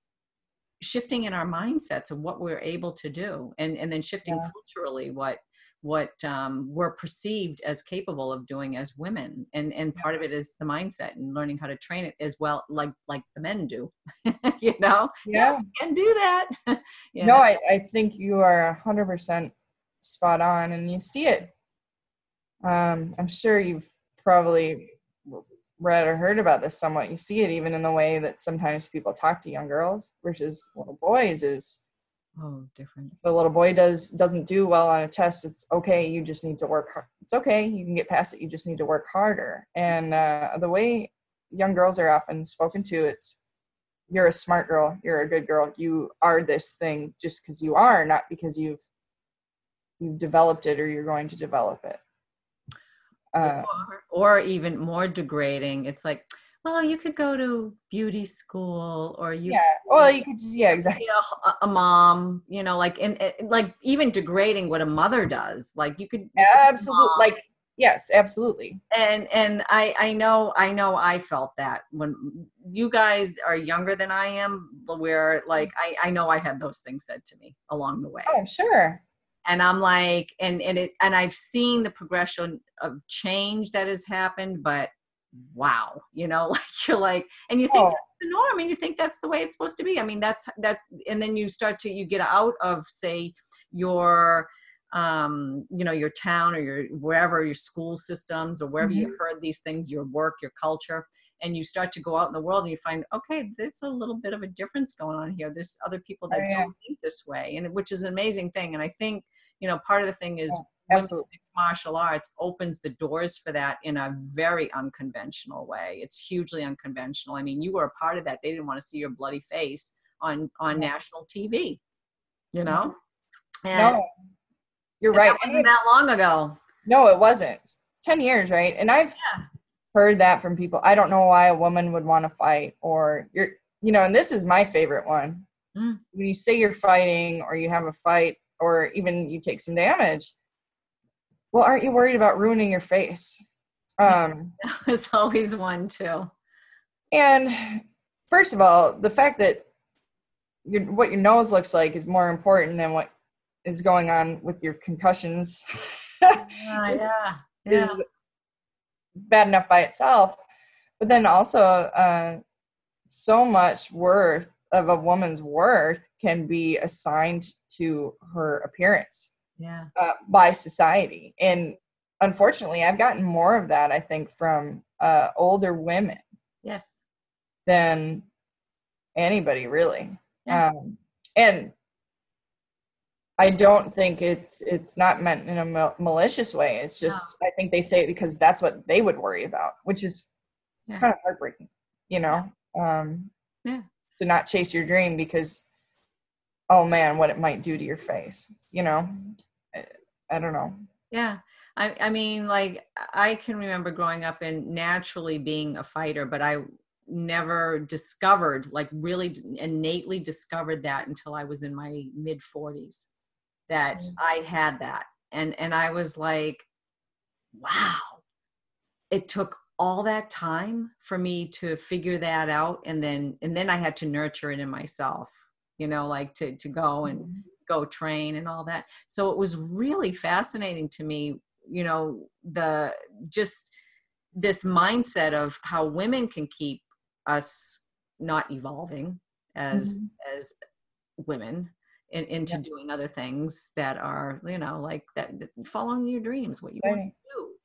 shifting in our mindsets of what we're able to do and and then shifting yeah. culturally what what um, we're perceived as capable of doing as women. And and part of it is the mindset and learning how to train it as well like like the men do (laughs) you know? Yeah and do that (laughs) no I, I think you are 100% spot on and you see it. Um, i'm sure you've probably read or heard about this somewhat you see it even in the way that sometimes people talk to young girls versus little boys is oh different. if the little boy does doesn't do well on a test it's okay you just need to work hard it's okay you can get past it you just need to work harder. And uh, the way young girls are often spoken to it's you're a smart girl you're a good girl you are this thing just because you are not because you've you've developed it or you're going to develop it uh, or, or even more degrading it's like well, you could go to beauty school or you. Yeah. Well, you could just, yeah, exactly. A, a mom, you know, like, and, and, like even degrading what a mother does. Like you could. Absolutely. Like, yes, absolutely. And, and I, I know, I know I felt that when you guys are younger than I am, where like, I, I know I had those things said to me along the way. Oh, sure and i'm like and and it and i've seen the progression of change that has happened but wow you know (laughs) like you're like and you think oh. that's the norm and you think that's the way it's supposed to be i mean that's that and then you start to you get out of say your um you know your town or your wherever your school systems or wherever mm-hmm. you heard these things your work your culture and you start to go out in the world and you find okay there's a little bit of a difference going on here there's other people that oh, yeah. don't think this way and which is an amazing thing and i think you know part of the thing is yeah Absolutely. martial arts opens the doors for that in a very unconventional way. It's hugely unconventional. I mean, you were a part of that. They didn't want to see your bloody face on on yeah. national TV. You know? And, no, you're right. That wasn't that long ago. No, it wasn't. Ten years, right? And I've yeah. heard that from people. I don't know why a woman would want to fight, or you're, you know. And this is my favorite one. Mm. When you say you're fighting, or you have a fight, or even you take some damage well, aren't you worried about ruining your face? Um, (laughs) that was always one too. And first of all, the fact that your what your nose looks like is more important than what is going on with your concussions. (laughs) yeah, yeah, yeah. bad enough by itself. But then also, uh, so much worth of a woman's worth can be assigned to her appearance yeah. uh, by society. And unfortunately, I've gotten more of that, I think, from uh, older women. Yes. Than anybody really. Yeah. Um, and I don't think it's it's not meant in a mal- malicious way. It's just no. I think they say it because that's what they would worry about, which is yeah. kind of heartbreaking, you know. Yeah. Um, yeah. To not chase your dream because, oh man, what it might do to your face, you know. I don't know. Yeah. I, I mean, like, I can remember growing up and naturally being a fighter, but I never discovered, like, really innately discovered that until I was in my mid 40s that I had that. And, and I was like, wow, it took all that time for me to figure that out. And then, and then I had to nurture it in myself, you know, like to, to go and, mm-hmm go train and all that so it was really fascinating to me you know the just this mindset of how women can keep us not evolving as mm-hmm. as women in, into yeah. doing other things that are you know like that, that following your dreams what you right. want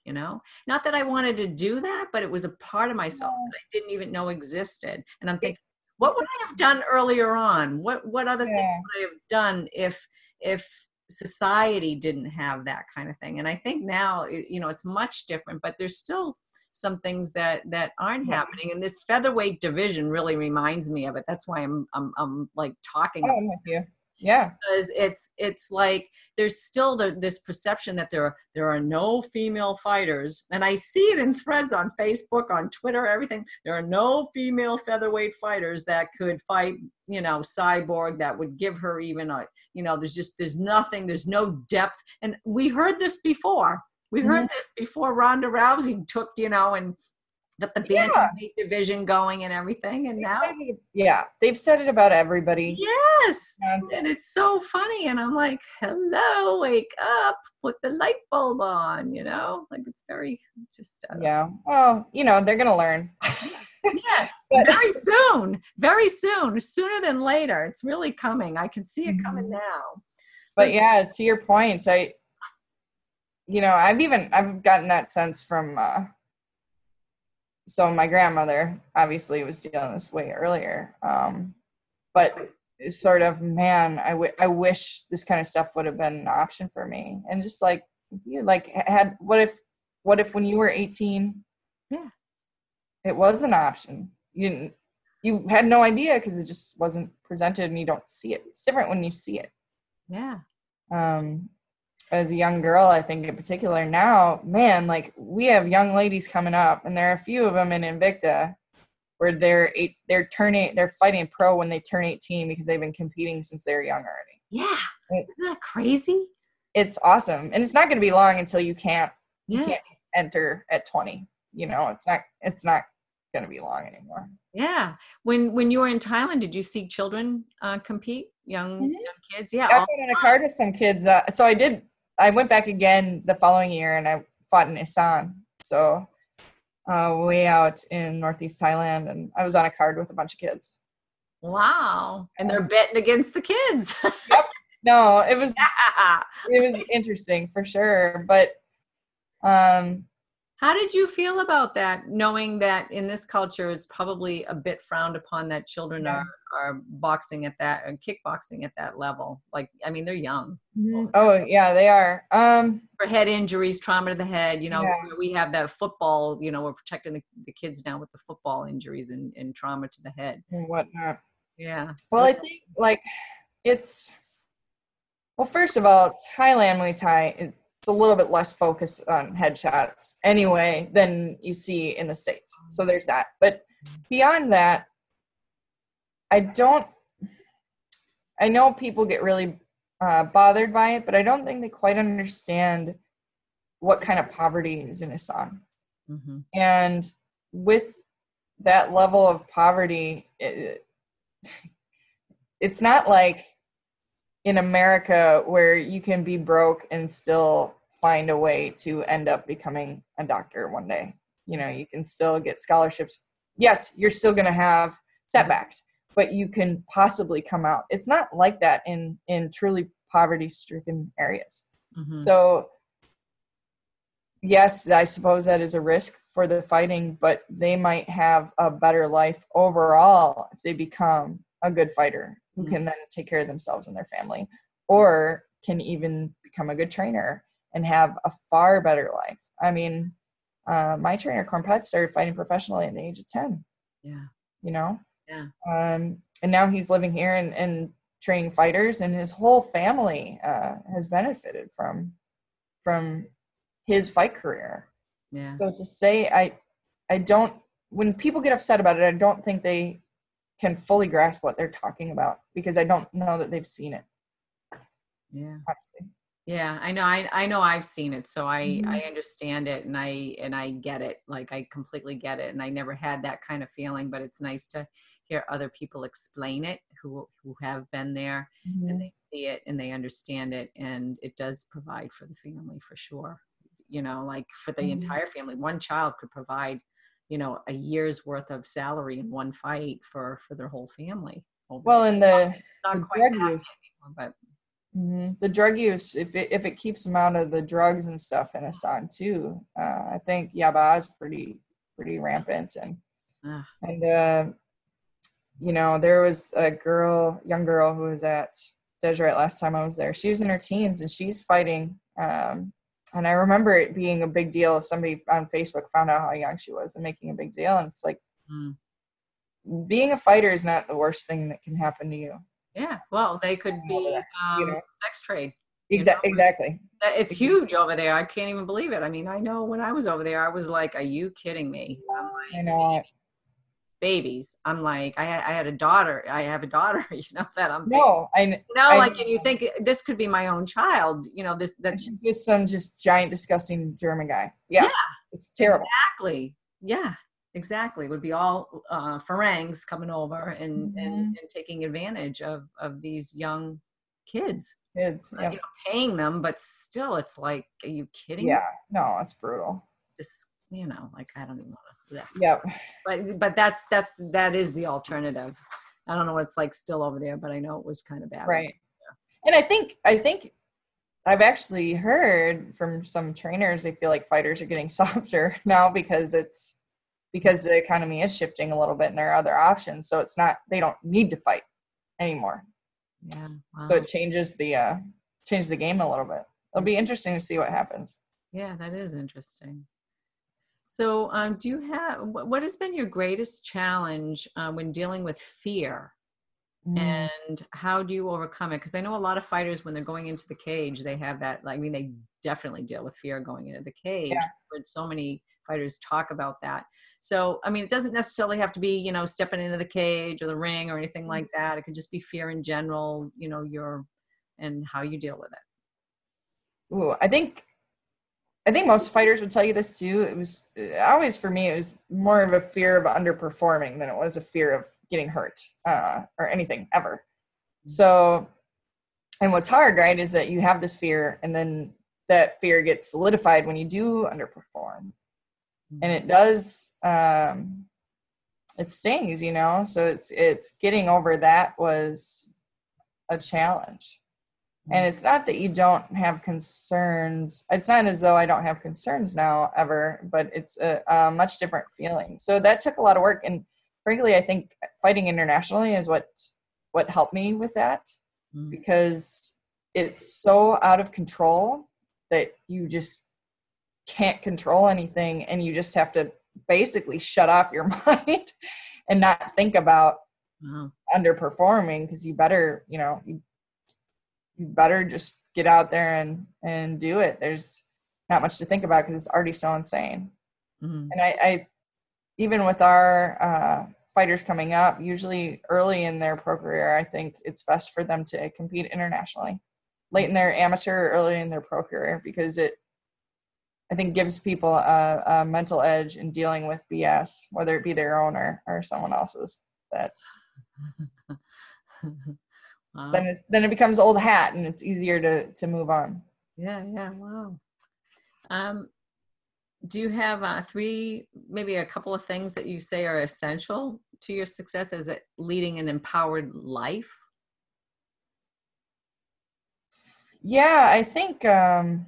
you know not that i wanted to do that but it was a part of myself that i didn't even know existed and i'm thinking what would I have done earlier on? What what other yeah. things would I have done if if society didn't have that kind of thing? And I think now you know it's much different, but there's still some things that that aren't yeah. happening and this featherweight division really reminds me of it that's why i'm i'm, I'm like talking oh, I'm with you yeah. Because it's it's like there's still the, this perception that there are there are no female fighters. And i see it in threads on facebook on twitter everything. There are no female featherweight fighters that could fight you know cyborg that would give her even a you know there's just there's nothing there's no depth. And we heard this before. We heard mm-hmm. this before ronda rousey took you know and got the bantamweight yeah. division going and everything, and now yeah, they've said it about everybody. Yes, and it's so funny, and I'm like, hello, wake up, put the light bulb on, you know, like it's very just uh, yeah. Well, you know, they're gonna learn. (laughs) yes, very soon, very soon, sooner than later. It's really coming. I can see it coming mm-hmm. now. So, but yeah, to your points, I, you know, I've even I've gotten that sense from. uh so my grandmother obviously was dealing this way earlier um, but sort of man I, w- I wish this kind of stuff would have been an option for me. And just like you like had what if what if when you were 18 yeah. it was an option? You didn't you had no idea because it just wasn't presented and you don't see it. It's different when you see it. Yeah. Um as a young girl, I think in particular now, man, like we have young ladies coming up, and there are a few of them in Invicta where they're eight, they're turning, they're fighting pro when they turn 18 because they've been competing since they're young already. Yeah, isn't that crazy? It's awesome, and it's not going to be long until you can't yeah. you can't enter at 20. You know, it's not it's not going to be long anymore. Yeah. When when you were in Thailand, did you see children uh, compete? Young mm-hmm. young kids? Yeah. I went in a card with some kids. Uh, so I did I went back again the following year and I fought in Isan. So uh, way out in northeast Thailand, and I was on a card with a bunch of kids. Wow! And they're betting against the kids. (laughs) yep. No, it was yeah. (laughs) it was interesting for sure, but um, how did you feel about that, knowing that in this culture it's probably a bit frowned upon that children yeah. are, are boxing at that and kickboxing at that level? Like, I mean, they're young. Mm-hmm. Oh, yeah, they are. Um, For head injuries, trauma to the head, you know, yeah. we have that football, you know, we're protecting the, the kids now with the football injuries and, and trauma to the head. And whatnot. Yeah. Well, I think, like, it's, well, first of all, Thailand Muay Thai is it's a little bit less focused on headshots anyway than you see in the states. So there's that. But beyond that i don't i know people get really uh, bothered by it but i don't think they quite understand what kind of poverty is in Isan mm-hmm. and with that level of poverty it, it's not like in America where you can be broke and still find a way to end up becoming a doctor one day. You know, you can still get scholarships. Yes, you're still going to have setbacks, but you can possibly come out. It's not like that in in truly poverty-stricken areas. Mm-hmm. So yes, I suppose that is a risk for the fighting, but they might have a better life overall if they become a good fighter who mm-hmm. can then take care of themselves and their family or can even become a good trainer and have a far better life. I mean, uh, my trainer Corn started fighting professionally at the age of 10. Yeah. You know? Yeah. Um, and now he's living here and, and training fighters and his whole family uh, has benefited from from his fight career. Yeah. So to say I I don't when people get upset about it, I don't think they can fully grasp what they're talking about because I don't know that they've seen it. Yeah. Honestly. Yeah, I know. I, I know I've seen it, so I mm-hmm. I understand it and I and I get it. Like I completely get it, and I never had that kind of feeling. But it's nice to hear other people explain it who who have been there mm-hmm. and they see it and they understand it, and it does provide for the family for sure. You know, like for the mm-hmm. entire family, one child could provide you know a year's worth of salary in one fight for for their whole family well in the, the drug use anymore, but mm-hmm. the drug use if it, if it keeps them out of the drugs and stuff in Isan too uh, i think yaba is pretty pretty rampant and uh. and uh you know there was a girl young girl who was at Deseret last time I was there. She was in her teens and she's fighting um, and I remember it being a big deal. Somebody on Facebook found out how young she was and making a big deal. And it's like mm. being a fighter is not the worst thing that can happen to you. Yeah. Well, they could be um, you know? sex trade. Exactly. Exactly. It's huge over there. I can't even believe it. I mean, I know when I was over there, I was like, "Are you kidding me?" Like, I know babies. I'm like, I, I had a daughter. I have a daughter. (laughs) You know that I'm. No, I. You know, I, like, and you think this could be my own child. You know, this that she's just some just giant, disgusting German guy. Yeah, yeah, it's terrible. Exactly. Yeah, exactly it would be all uh, Farangs coming over and, Mhm. and and taking advantage of of these young kids Kids. Yeah. you know, paying them but still it's like are you kidding me? yeah. No, it's brutal. just you know like i don't even want to yeah. Yep. but but that's that's that is the alternative i don't know what it's like still over there but i know it was kind of bad Right. And I think I think I've actually heard from some trainers they feel like fighters are getting (laughs) softer now because it's because the economy is shifting a little bit and there are other options. So it's not they don't need to fight anymore. yeah wow. So it changes the uh changes the game a little bit. It'll be interesting to see what happens. yeah that is interesting so um, do you have what has been your greatest challenge uh, when dealing with fear Mm. and how do you overcome it because i know a lot of fighters when they're going into the cage they have that like, i mean they definitely deal with fear going into the cage Yeah. I've heard so many fighters talk about that so i mean it doesn't necessarily have to be you know stepping into the cage or the ring or anything like that it could just be fear in general you know your and how you deal with it Ooh, I think I think most fighters would tell you this too. It was always for me. It was more of a fear of underperforming than it was a fear of getting hurt uh, or anything ever. So, and what's hard, right, is that you have this fear, and then that fear gets solidified when you do underperform, and it does. Um, it stings, you know. So it's it's getting over that was a challenge. And it's not that you don't have concerns. It's not as though I don't have concerns now ever, but it's a, a much different feeling. So that took a lot of work. And frankly, I think fighting internationally is what what helped me with that Mm. because it's so out of control that you just can't control anything and you just have to basically shut off your (laughs) mind and not think about Wow. underperforming because you better you know you, you better just get out there and and do it there's not much to think about because it's already so insane Mhm. and i i even with our uh fighters coming up usually early in their pro career i think it's best for them to compete internationally late in their amateur early in their pro career because it i think gives people a, a mental edge in dealing with bs whether it be their own or, or someone else's that (laughs) wow. then it, then it becomes old hat and it's easier to to move on Yeah, yeah, wow. Um, do you have uh, three, maybe a couple of things that you say are essential to your success as a leading an empowered life? yeah i think um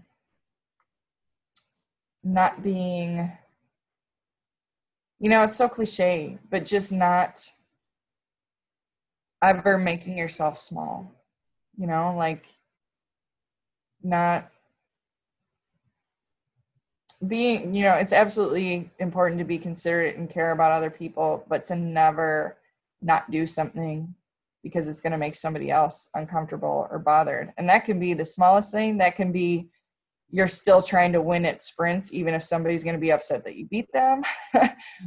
not being you know it's so cliche but just not ever making yourself small you know like not being you know it's absolutely important to be considerate and care about other people but to never not do something because it's going to make somebody else uncomfortable or bothered. And that can be the smallest thing that can be you're still trying to win at sprints even if somebody's going to be upset that you beat them (laughs)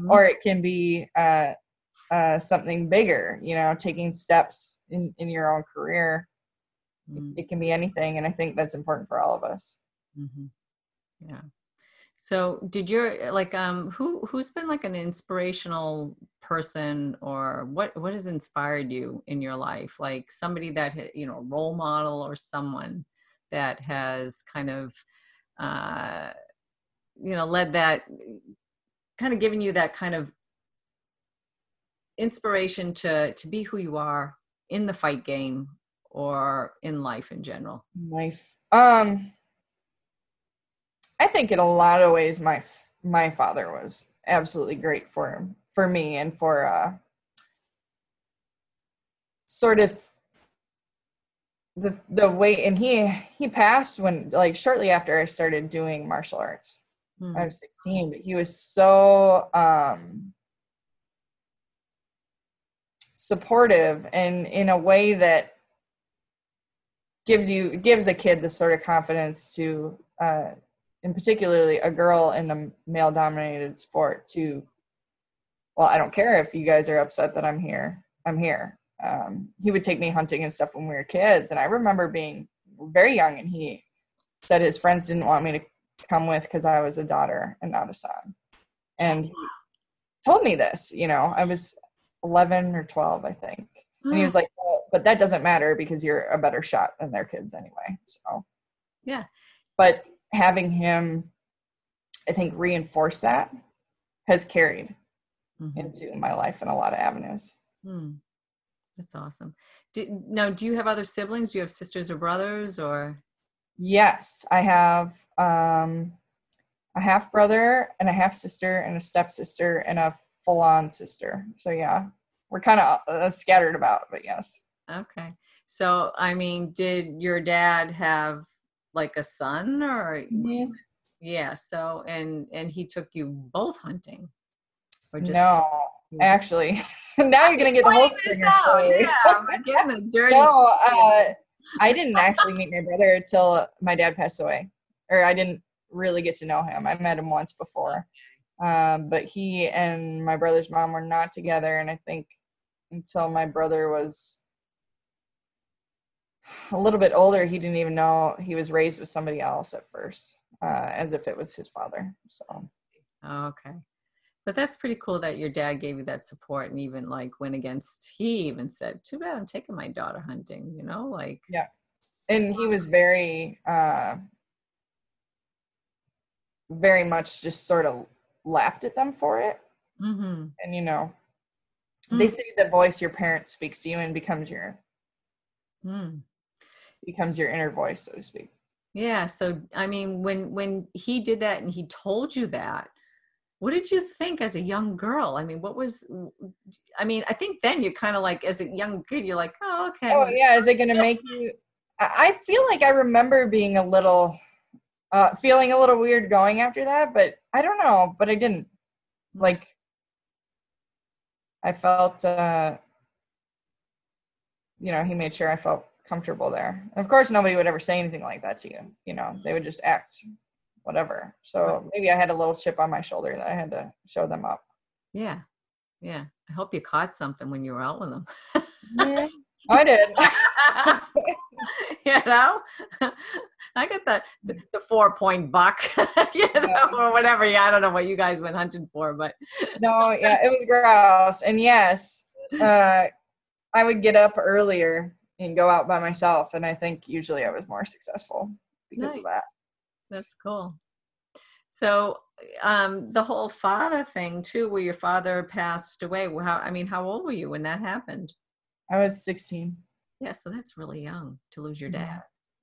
or it can be uh, uh, something bigger you know taking steps in, in your own career Mm, it can be anything and i think that's important for all of us mhm. Yeah. So did your like um who who's been like an inspirational person or what what has inspired you in your life? Like somebody that ha- you know, a role model or someone that has kind of uh you know led that kind of giving you that kind of inspiration to to be who you are in the fight game or in life in general. life um i think in a lot of ways my my father was absolutely great for for me and for uh sort of the the way and he he passed when like shortly after i started doing martial arts Hmm. I was 16, but he was so um, supportive and in a way that gives you gives a kid the sort of confidence to, uh, and particularly a girl in a male dominated sport to, well, I don't care if you guys are upset that I'm here. I'm here. Um, he would take me hunting and stuff when we were kids, and I remember being very young, and he said his friends didn't want me to come with because I was a daughter and not a son. And he, told me this. You know, I was 11 or 12, I think. And he was (gasps) like, well, but that doesn't matter because you're a better shot than their kids anyway. So, yeah. But having him, I think, reinforce that has carried mm-hmm. into my life in a lot of avenues. Mm. That's awesome. Do, now, do you have other siblings? Do you have sisters or brothers or? Yes, I have um, a half brother and a half sister and a stepsister and a full on sister. So, yeah, we're kind of uh, scattered about, but yes. Okay. So, I mean, did your dad have like a son or? Mm-hmm. Yeah. So, and and he took you both hunting. Or just no, actually. (laughs) now you're gonna get the whole story. Yeah, I'm getting the (laughs) dirty. no, uh, (laughs) I didn't actually meet my brother until my dad passed away, or I didn't really get to know him. I met him once before, um, but he and my brother's mom were not together, and I think until my brother was a little bit older, he didn't even know he was raised with somebody else at first, uh, as if it was his father. So, okay, but that's pretty cool that your dad gave you that support and even like went against. He even said, "Too bad I'm taking my daughter hunting." You know, like yeah, and he was very, uh, very much just sort of laughed at them for it. Mm-hmm. And you know, Mm. They say the voice your parent speaks to you and becomes your mm. becomes your inner voice, so to speak. Yeah. So I mean, when when he did that and he told you that, what did you think as a young girl? I mean, what was? I mean, I think then you're kind of like, as a young kid, you're like, oh, okay. Oh yeah, is it going to make you? I feel like I remember being a little, uh, feeling a little weird going after that, but I don't know. But I didn't. Hmm. Like I felt, uh, you know, he made sure I felt comfortable there. And of course, nobody would ever say anything like that to you. You know, they would just act whatever. So maybe I had a little chip on my shoulder that I had to show them up. Yeah. Yeah. I hope you caught something when you were out with them. mm-hmm. I did. (laughs) you know, I got the the, the four point buck, (laughs) you know, yeah. or whatever. Yeah, I don't know what you guys went hunting for, but no, yeah, it was gross. And yes, uh, I would get up earlier and go out by myself, and I think usually I was more successful because nice. of that. That's cool. So um, the whole father thing too, where your father passed away. How I mean, how old were you when that happened? I was 16. Yeah, so that's really young to lose your dad.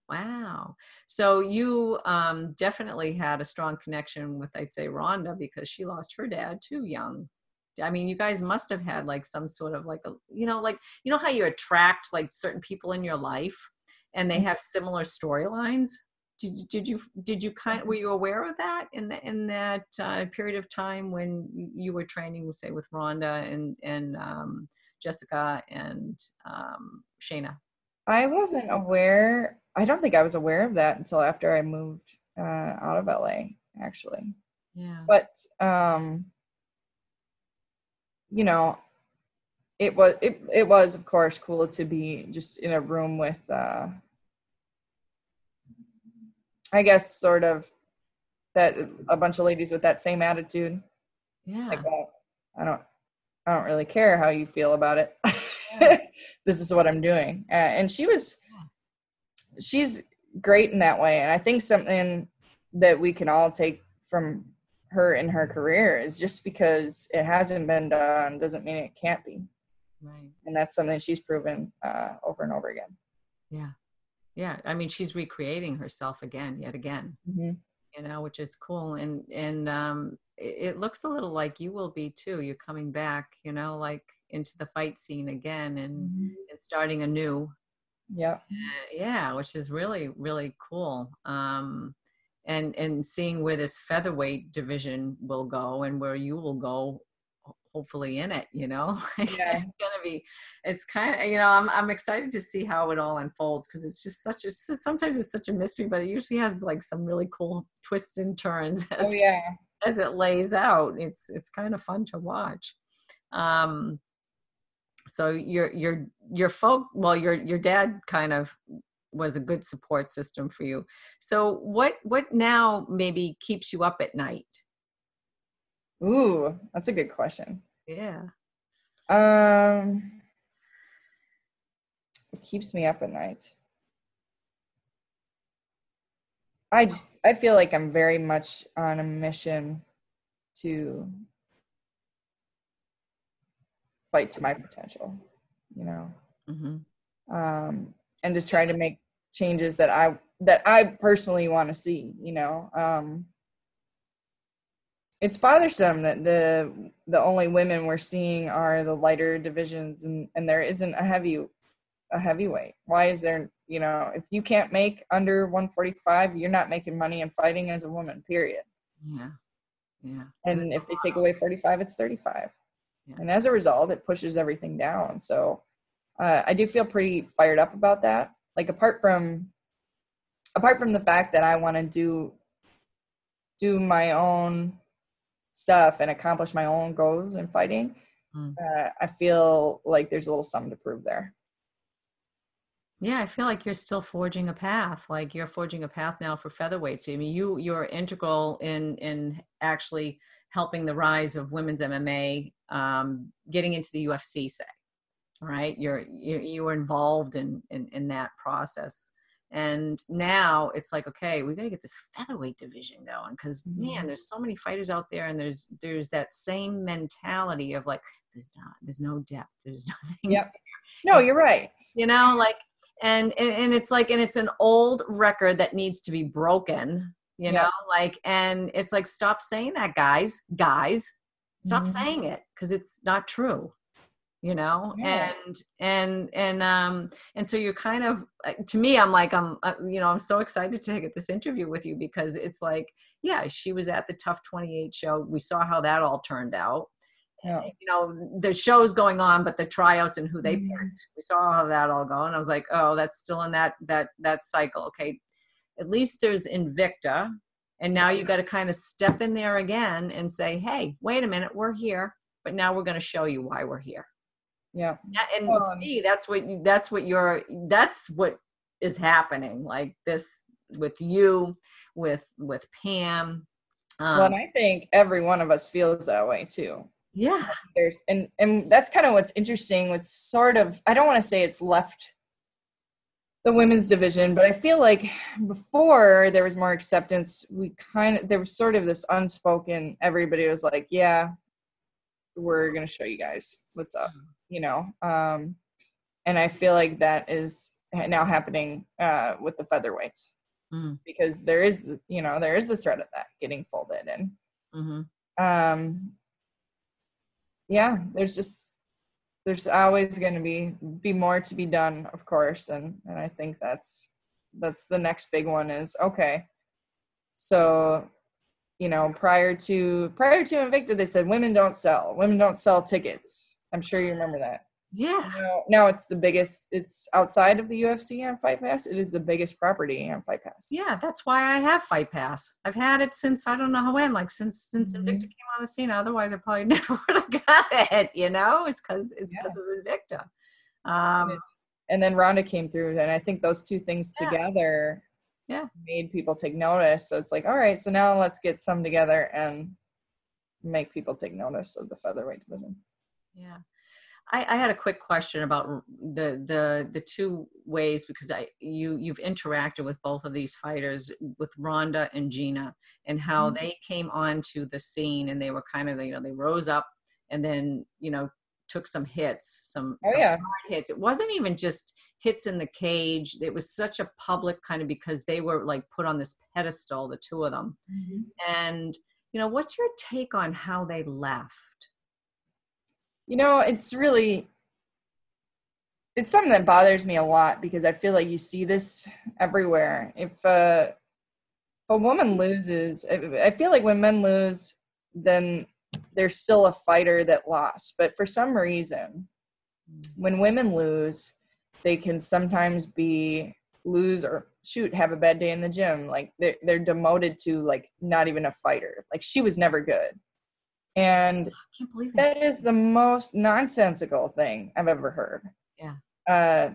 Wow. So you um, definitely had a strong connection with, I'd say, Ronda because she lost her dad too young. I mean, you guys must have had like some sort of like a, you know, like you know how you attract like certain people in your life, and they mm-hmm. have similar storylines. Did, did you did you kind were you aware of that in the in that uh, period of time when you were training, say, with Ronda and and um, Jessamyn and um, Shayna? I wasn't aware. I don't think I was aware of that until after I moved uh, out of LA, actually. Yeah. But um, you know, it was it it was of course cool to be just in a room with uh, I guess sort of that a bunch of ladies with that same attitude. Yeah. Like, well, I don't I don't really care how you feel about it. (laughs) this is what I'm doing. Uh, and she was, she's great in that way. And I think something that we can all take from her in her career is just because it hasn't been done doesn't mean it can't be. Right. And that's something she's proven uh, over and over again. Yeah. Yeah. I mean, she's recreating herself again, yet again. Mm-hmm. You know, which is cool. And and um, it looks a little like you will be too. You're coming back, you know, like into the fight scene again and, mm-hmm. and starting anew. Yeah. Uh, yeah, which is really, really cool. Um, and, and seeing where this featherweight division will go and where you will go hopefully in it you know (laughs) yeah. it's gonna be it's kind of you know i'm, I'm excited to see how it all unfolds because it's just such a sometimes it's such a mystery but it usually has like some really cool twists and turns (laughs) as, oh yeah as it lays out. It's it's kind of fun to watch. Um, so your your your folk well your your dad kind of was a good support system for you. So what what now maybe keeps you up at night? Ooh, that's a good question. Yeah. Um, it keeps me up at night. I just I feel like I'm very much on a mission to fight to my potential, you know, Mm-hmm. um, and to try to make changes that I that I personally want to see, you know. Um, it's bothersome that the the only women we're seeing are the lighter divisions, and and there isn't a heavy a heavyweight. Why is there, you know, if you can't make under 145, you're not making money in fighting as a woman. Period. Yeah. Yeah. and if they take away 45 it's 35 Yeah. and as a result it pushes everything down so uh, i do feel pretty fired up about that like apart from apart from the fact that i want to do do my own stuff and accomplish my own goals in fighting Mm. uh, i feel like there's a little something to prove there Yeah, I feel like you're still forging a path. Like you're forging a path now for featherweights. I mean, you you're integral in in actually helping the rise of women's MMA, um, getting into the UFC. Say, all right, you're you you were involved in in in that process, and now it's like, okay, we got to get this featherweight division going because man, there's so many fighters out there, and there's there's that same mentality of like, there's not there's no depth, there's (laughs) nothing Yep. no you're right you know like and, and and it's like and it's an old record that needs to be broken you Yeah. know like and it's like stop saying that guys guys stop Mhm. saying it because it's not true you know Yeah. and and and um and so you're kind of uh, to me i'm like i'm uh, you know i'm so excited to get this interview with you because it's like yeah she was at the TUF 28 show we saw how that all turned out yeah. you know the show's going on but the tryouts and who they Mhm. picked we saw how that all go and i was like oh that's still in that that that cycle okay at least there's invicta and now you got to kind of step in there again and say hey wait a minute we're here but now we're going to show you why we're here yeah. Yeah, and me that's what you, that's what you're that's what is happening like this with you with with pam um, well and i think every one of us feels that way too. Yeah. There's and and that's kind of what's interesting with sort of i don't want to say it's left the women's division but i feel like before there was more acceptance we kind of there was sort of this unspoken everybody was like yeah we're gonna show you guys what's up you know um and i feel like that is now happening uh with the featherweights. Mm. because there is you know there is the threat of that getting folded and hmm um yeah there's just there's always going to be be more to be done of course and and i think that's that's the next big one is okay so you know prior to prior to invicta they said women don't sell. Women don't sell tickets i'm sure you remember that yeah now, now it's the biggest it's outside of the ufc on fight pass it is the biggest property on fight pass Yeah, that's why I have Fight Pass. I've had it since I don't know how when, like since since Mhm. Invicta came on the scene. Otherwise, I probably (laughs) never would have got it. You know, it's because it's Yeah. because of Invicta. Um, and then Ronda came through, and I think those two things Yeah. together, Yeah. made people take notice. So it's like, all right, so now let's get some together and make people take notice of the featherweight division. Yeah, I, I had a quick question about the the the two ways because I you you've interacted with both of these fighters with Ronda and Gina and how Mhm. they came onto the scene and they were kind of you know they rose up and then you know took some hits some, Oh some yeah, hard hits. It wasn't even just hits in the cage. It was such a public kind of because they were like put on this pedestal, the two of them. And you know, what's your take on how they left? You know, it's really it's something that bothers me a lot because I feel like you see this everywhere. If uh, a woman loses, I I feel like when men lose, then there's still a fighter that lost. But for some reason, when women lose, they can sometimes be lose or shoot have a bad day in the gym. Like they're they're demoted to like not even a fighter. Like she was never good, and I can't believe that is the most nonsensical thing I've ever heard. Yeah. Uh,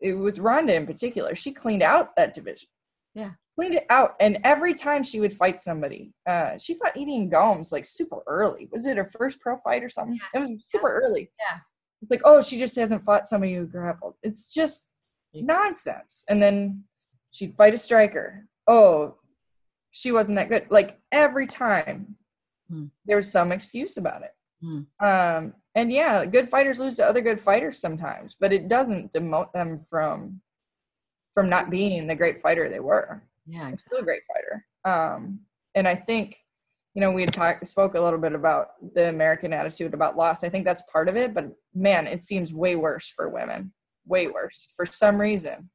it, with Ronda in particular, she cleaned out that division. Yeah. cleaned it out. And every time she would fight somebody, uh, she fought Ediane Gomes like super early. Was it her first pro fight or something? Yes. It was super yeah. early. Yeah. It's like, oh, she just hasn't fought somebody who grappled. It's just yeah. nonsense. And then she'd fight a striker. Oh, she wasn't that good. Like every time hmm. there was some excuse about it. Hmm. Um, and yeah, good fighters lose to other good fighters sometimes, but it doesn't demote them from from not being the great fighter they were. Yeah, exactly. still a great fighter. Um, and I think, you know, we had talked spoke a little bit about the American attitude about loss. I think that's part of it, but man, it seems way worse for women. Way worse for some reason.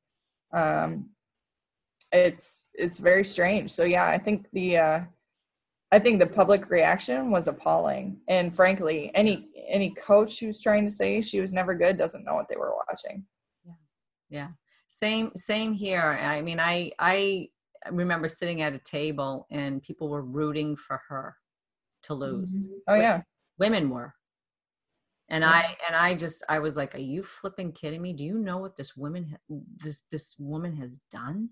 Um, it's it's very strange. So yeah, I think the uh, I think the public reaction was appalling. And frankly, any any coach who's trying to say she was never good doesn't know what they were watching. Yeah. Yeah. Same same here. I mean, I I remember sitting at a table and people were rooting for her to lose. Mm-hmm. Oh yeah. Women were. And yeah. I and I just I was like, "Are you flipping kidding me? Do you know what this woman this this woman has done?"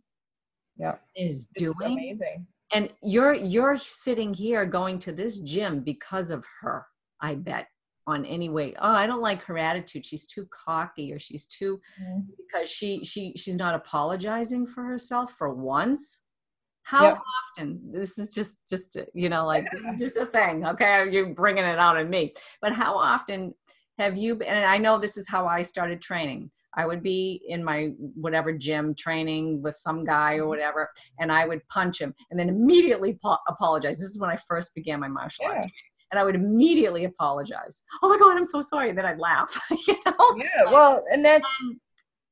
Yeah. Is doing amazing and you're you're sitting here going to this gym because of her i bet on any way. Oh i don't like her attitude. She's too cocky or she's too mm-hmm. because she she she's not apologizing for herself for once. How yep. often? This is just just you know (laughs) like this is just a thing okay? You're bringing it out on me. But how often have you been and i know this is how i started training I would be in my whatever gym training with some guy or mm-hmm. whatever, and I would punch him and then immediately po- apologize. This is when I first began my martial arts training. And I would immediately apologize. Oh my God, I'm so sorry. Then I'd laugh. (laughs) you know? Yeah, well, and that's. Um,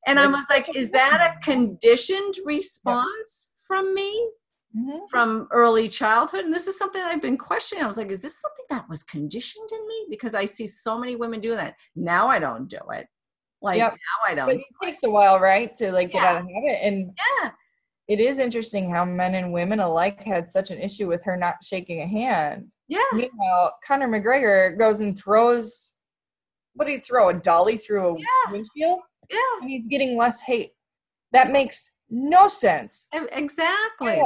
and I was like, is that a conditioned response yeah. from me? Mm-hmm. From early childhood. And this is something I've been questioning. I was like, is this something that was conditioned in me? Because I see so many women do that. Now I don't do it like yep. now I don't. But it takes a while, right, to like get yeah. out of habit. And yeah, it is interesting how men and women alike had such an issue with her not shaking a hand. Yeah. Meanwhile, Conor McGregor goes and throws. What did he throw? A dolly through a yeah. windshield? Yeah. And he's getting less hate. That makes no sense. Exactly.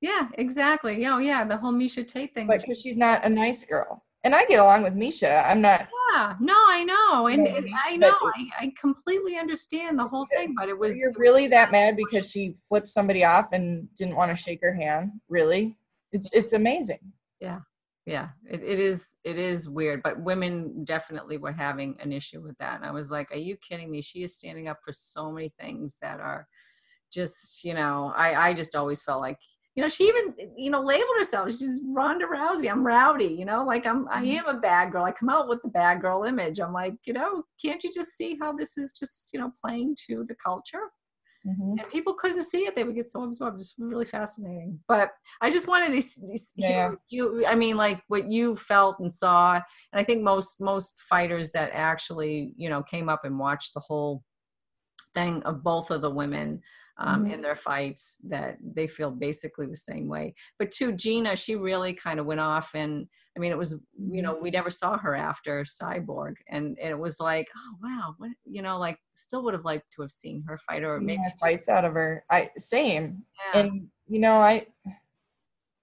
Yeah, exactly. Yeah, oh, yeah, the whole Miesha Tate thing. But because she's not a nice girl and I get along with Miesha. I'm not. Yeah, no, I know, and, and I know, I, I completely understand the whole thing, but it was. You're really that mad because she flipped somebody off and didn't want to shake her hand? Really? It's it's amazing. Yeah, yeah, it, it is it is weird, but women definitely were having an issue with that, and I was like, "Are you kidding me?" She is standing up for so many things that are just, you know, I I just always felt like you know, she even, you know, labeled herself. She's Ronda Rousey. I'm rowdy, you know, like I'm, I mm-hmm. am a bad girl. I come out with the bad girl image. I'm like, you know, can't you just see how this is just, you know, playing to the culture? Mm-hmm. And people couldn't see it; they would get so absorbed. It's really fascinating. But I just wanted to yeah. you. I mean, like what you felt and saw, and I think most most fighters that actually, you know, came up and watched the whole thing of both of the women um, mm-hmm. in their fights that they feel basically the same way. But to Gina, she really kind of went off and I mean, it was, you know, we never saw her after Cyborg. And, and it was like, oh, wow, what, you know, like still would have liked to have seen her fight or maybe yeah, fights out of her. I same. Yeah. And, you know, I,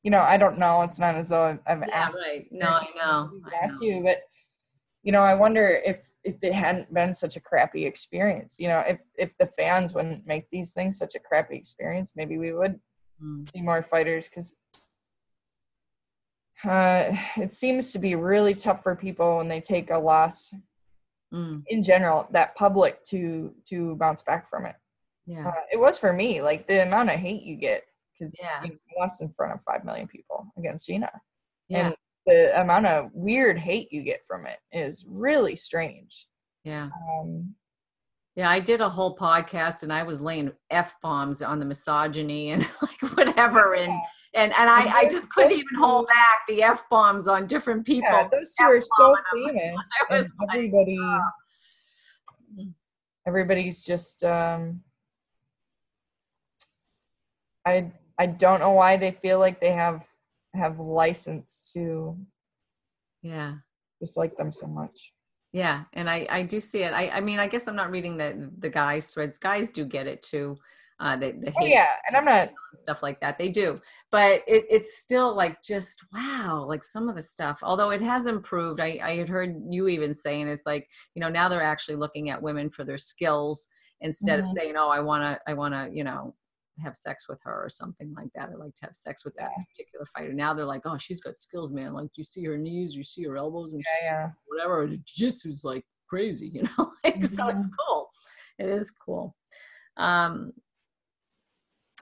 you know, I don't know. It's not as though I've, yeah, asked. Right. No, I know. That's you, but you know, I wonder if if it hadn't been such a crappy experience, you know, if if the fans wouldn't make these things such a crappy experience, maybe we would mm. see more fighters because uh, it seems to be really tough for people when they take a loss mm. in general that public to to bounce back from it yeah uh, it was for me like the amount of hate you get because yeah. you lost in front of five million people against gina yeah. and the amount of weird hate you get from it is really strange. Yeah. Um, yeah, I did a whole podcast and I was laying f bombs on the misogyny and (laughs) like whatever, and and and I, I just couldn't even hold back the f bombs on different people. Yeah, those two are so (laughs) famous, and everybody, like, everybody's just. um I I don't know why they feel like they have have license to yeah. dislike them so much. Yeah and i i do see it. I i mean i guess i'm not reading the the guys threads. Guys do get it too uh, the, the oh yeah and i'm not stuff like that. They do. But it, it's still like just wow like some of the stuff. Although it has improved. I, I had heard you even saying it's like you know now they're actually looking at women for their skills instead mm-hmm. of saying oh i want to i want to you know have sex with her or something like that. I like to have sex with that particular fighter. Now they're like, oh, she's got skills, man. Like, you see her knees, you see her elbows, and yeah, yeah. (laughs) whatever. Jiu-jitsu's like crazy, you know. (laughs) like, mm-hmm. So it's mm-hmm. cool. It is cool. Um,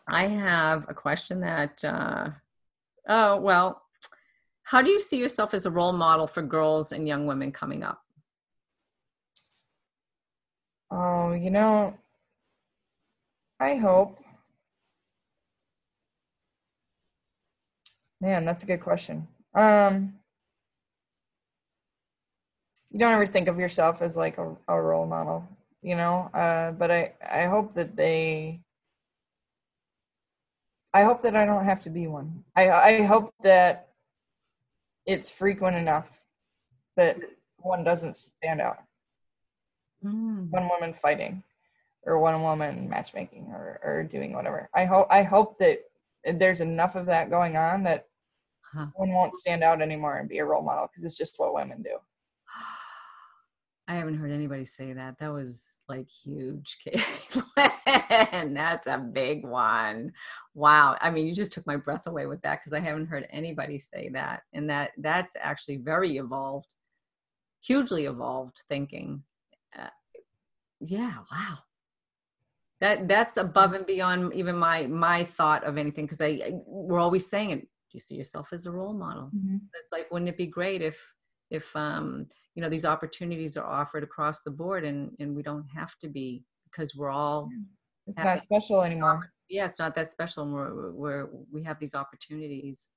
I have a question that. Uh, oh well, how do you see yourself as a role model for girls and young women coming up? Oh, you know, I hope Man, that's a good question. Um, you don't ever think of yourself as like a, a role model, you know. Uh, but I I hope that they. I hope that I don't have to be one. I I hope that it's frequent enough that one doesn't stand out. Mm. One woman fighting, or one woman matchmaking, or or doing whatever. I hope I hope that there's enough of that going on that huh. one won't stand out anymore and be a role model because it's just what women do. I haven't heard anybody say that. That was like huge, (laughs) Kaitlin. That's a big one. Wow. I mean, you just took my breath away with that because I haven't heard anybody say that. And that that's actually very evolved, hugely evolved thinking. Uh, yeah. Wow. That that's above and beyond even my my thought of anything because I, I we're always saying it do you see yourself as a role model? Mm-hmm. it's like wouldn't it be great if if um you know these opportunities are offered across the board and and we don't have to be because we're all it's not special anymore. Yeah it's not that special and we're, we're we have these opportunities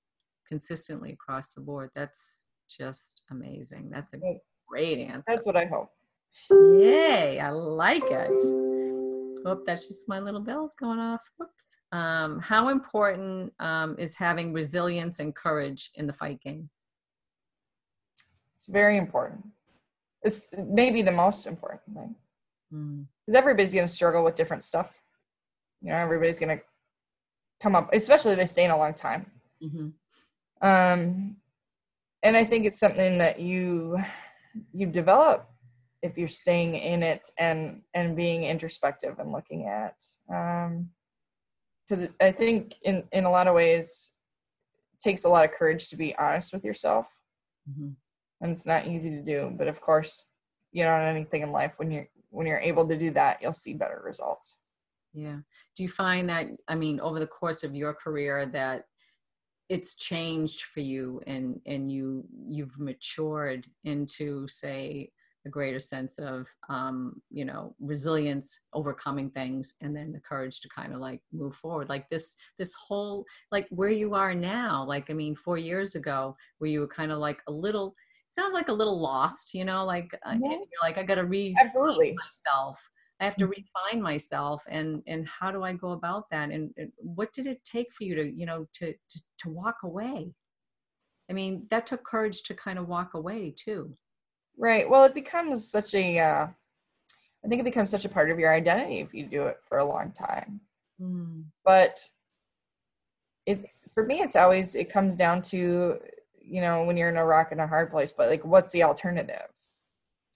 consistently across the board. That's just amazing. That's a great answer. That's what i hope. Yay i like it Oh, that's just my little bells going off. Whoops. Um, how important um, is having resilience and courage in the fight game? It's very important. It's maybe the most important thing. Because mm. everybody's going to struggle with different stuff. You know, everybody's going to come up, especially if they stay in a long time. Mm-hmm. Um, and I think it's something that you you develop if you're staying in it and and being introspective and looking at um because i think in in a lot of ways it takes a lot of courage to be honest with yourself. Mm-hmm. and it's not easy to do but of course you know anything in life. When you're when you're able to do that you'll see better results. Yeah. Do you find that i mean over the course of your career that it's changed for you and and you you've matured into say a greater sense of um, you know resilience overcoming things and then the courage to kind of like move forward. Like this this whole like where you are now like i mean four years ago where you were kind of like a little sounds like a little lost you know like uh, you're like i gotta read absolutely. myself. I have to mm-hmm. refine myself and and how do i go about that? And, and what did it take for you to you know to, to to walk away? I mean that took courage to kind of walk away too Right. Well, it becomes such a. Uh, I think it becomes such a part of your identity if you do it for a long time. Mm. But it's for me, it's always it comes down to you know when you're in a rock and a hard place. But like, what's the alternative?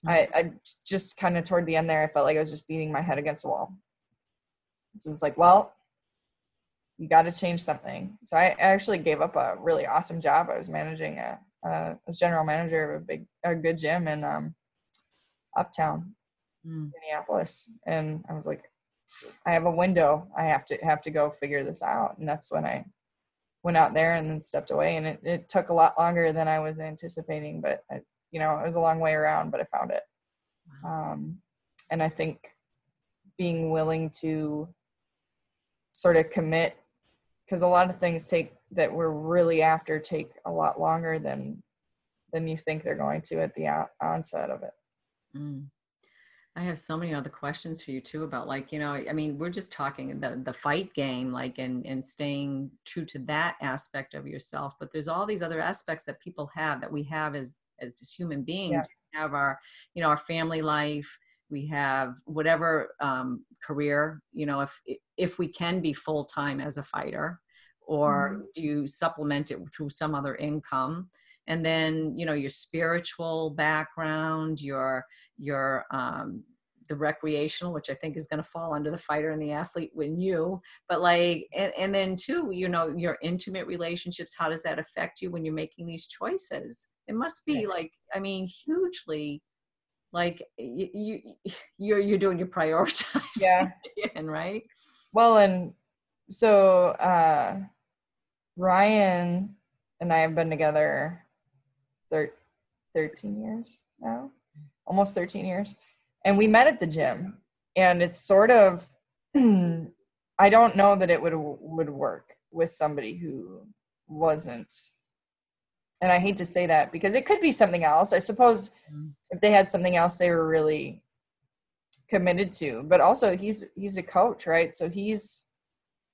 Mm. I, I just kind of toward the end there, I felt like I was just beating my head against the wall. So it was like, well, you got to change something. So I actually gave up a really awesome job. I was managing a uh, was general manager of a big, a good gym in um, Uptown, mm. Minneapolis, and I was like, I have a window. I have to have to go figure this out, and that's when I went out there and then stepped away. And it, it took a lot longer than I was anticipating, but I, you know, it was a long way around, but I found it. Um, and I think being willing to sort of commit because a lot of things take that we're really after take a lot longer than than you think they're going to at the onset of it. Mm. I have so many other questions for you too about like, you know, I mean, we're just talking the the fight game, like and and staying true to that aspect of yourself. But there's all these other aspects that people have that we have as as just human beings. Yeah. We have our, you know, our family life, we have whatever um, career you know if if we can be full-time as a fighter or mm-hmm. do you supplement it through some other income and then you know your spiritual background your your um, the recreational which i think is going to fall under the fighter and the athlete when you but like and, and then too you know your intimate relationships how does that affect you when you're making these choices it must be yeah. like i mean hugely like you, you you're you're doing your prioritizing yeah (laughs) and right well and so uh ryan and i have been together thir- 13 years now? Almost 13 years. And we met at the gym. And it's sort of (clears throat) i don't know that it would would work with somebody who wasn't. And i hate to say that because it could be something else. I suppose mm-hmm. if they had something else they were really committed to. But also he's he's a coach right? So he's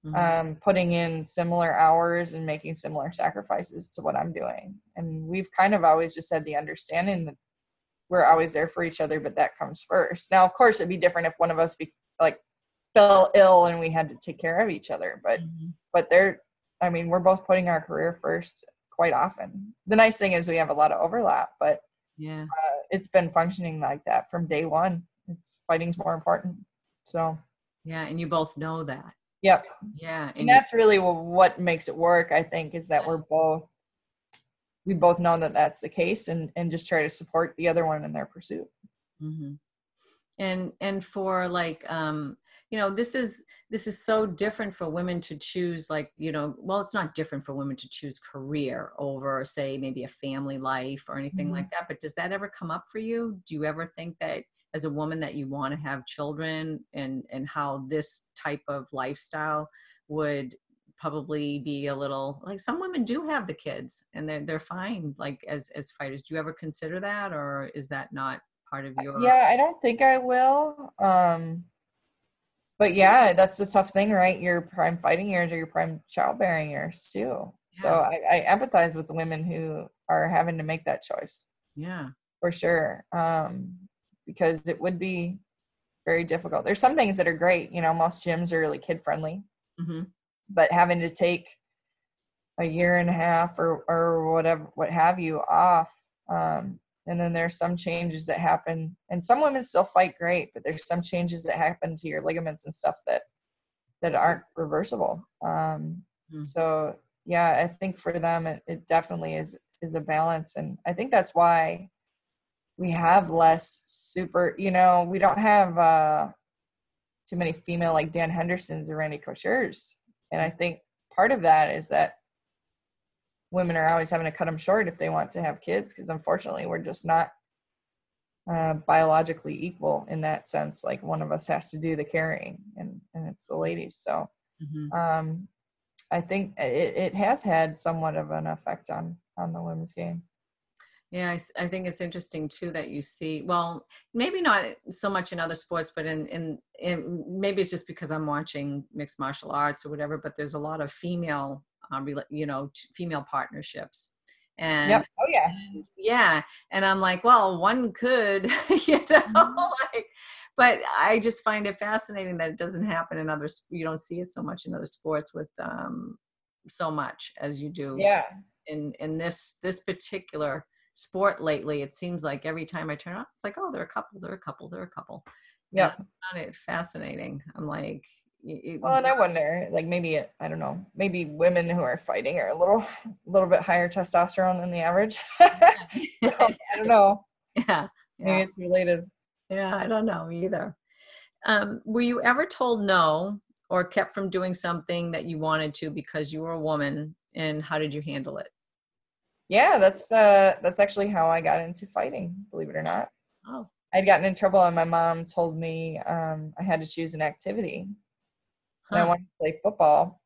mm-hmm. um, putting in similar hours and making similar sacrifices to what i'm doing and we've kind of always just had the understanding that we're always there for each other but that comes first now of course it'd be different if one of us be like fell ill and we had to take care of each other but mm-hmm. but they're i mean we're both putting our career first quite often. The nice thing is we have a lot of overlap, but yeah, uh, it's been functioning like that from day one. It's fighting's more important. So yeah, and you both know that. Yep. Yeah, and, and that's really what makes it work. I think is that we're both we both know that that's the case, and and just try to support the other one in their pursuit. Mm-hmm. And and for like um you know this is this is so different for women to choose like you know well it's not different for women to choose career over say maybe a family life or anything mm-hmm. like that but does that ever come up for you do you ever think that as a woman that you want to have children and and how this type of lifestyle would probably be a little like some women do have the kids and they're they're fine like as as fighters do you ever consider that or is that not part of your yeah i don't think i will um but yeah, that's the tough thing, right? Your prime fighting years or your prime childbearing years too. Yeah. So I, I empathize with the women who are having to make that choice. Yeah, for sure. Um, because it would be very difficult. There's some things that are great. You know, most gyms are really kid friendly, mm-hmm. but having to take a year and a half or or whatever, what have you, off um, and then there's some changes that happen and some women still fight great but there's some changes that happen to your ligaments and stuff that that aren't reversible um mm. so yeah i think for them it, it definitely is is a balance and i think that's why we have less super you know we don't have uh too many female like dan hendersons or randy couture's and i think part of that is that women are always having to cut them short if they want to have kids because unfortunately we're just not uh, biologically equal in that sense. Like one of us has to do the carrying and and it's the ladies. So mm-hmm. um i think it, it has had somewhat of an effect on on the women's game yeah I, I, think it's interesting too that you see well maybe not so much in other sports but in, in in maybe it's just because i'm watching mixed martial arts or whatever but there's a lot of female um, you know, female partnerships. And yep. oh yeah, and, yeah. And I'm like, well, one could, (laughs) you know, mm-hmm. like, but I just find it fascinating that it doesn't happen in other. You don't see it so much in other sports with um, so much as you do. Yeah. In in this this particular sport lately, it seems like every time I turn on, it's like, oh, they're a couple, they're a couple, they're a couple. Yeah. I find it fascinating. I'm like, well, and I wonder, like maybe I don't know, maybe women who are fighting are a little, a (laughs) little bit higher testosterone than the average. (laughs) (laughs) I don't know. Yeah, maybe yeah. it's related. Yeah, I don't know either. Um, were you ever told no or kept from doing something that you wanted to because you were a woman, and how did you handle it? Yeah, that's uh, that's actually how I got into fighting. Believe it or not. Oh. I'd gotten in trouble, and my mom told me um, I had to choose an activity huh. and I wanted to play football.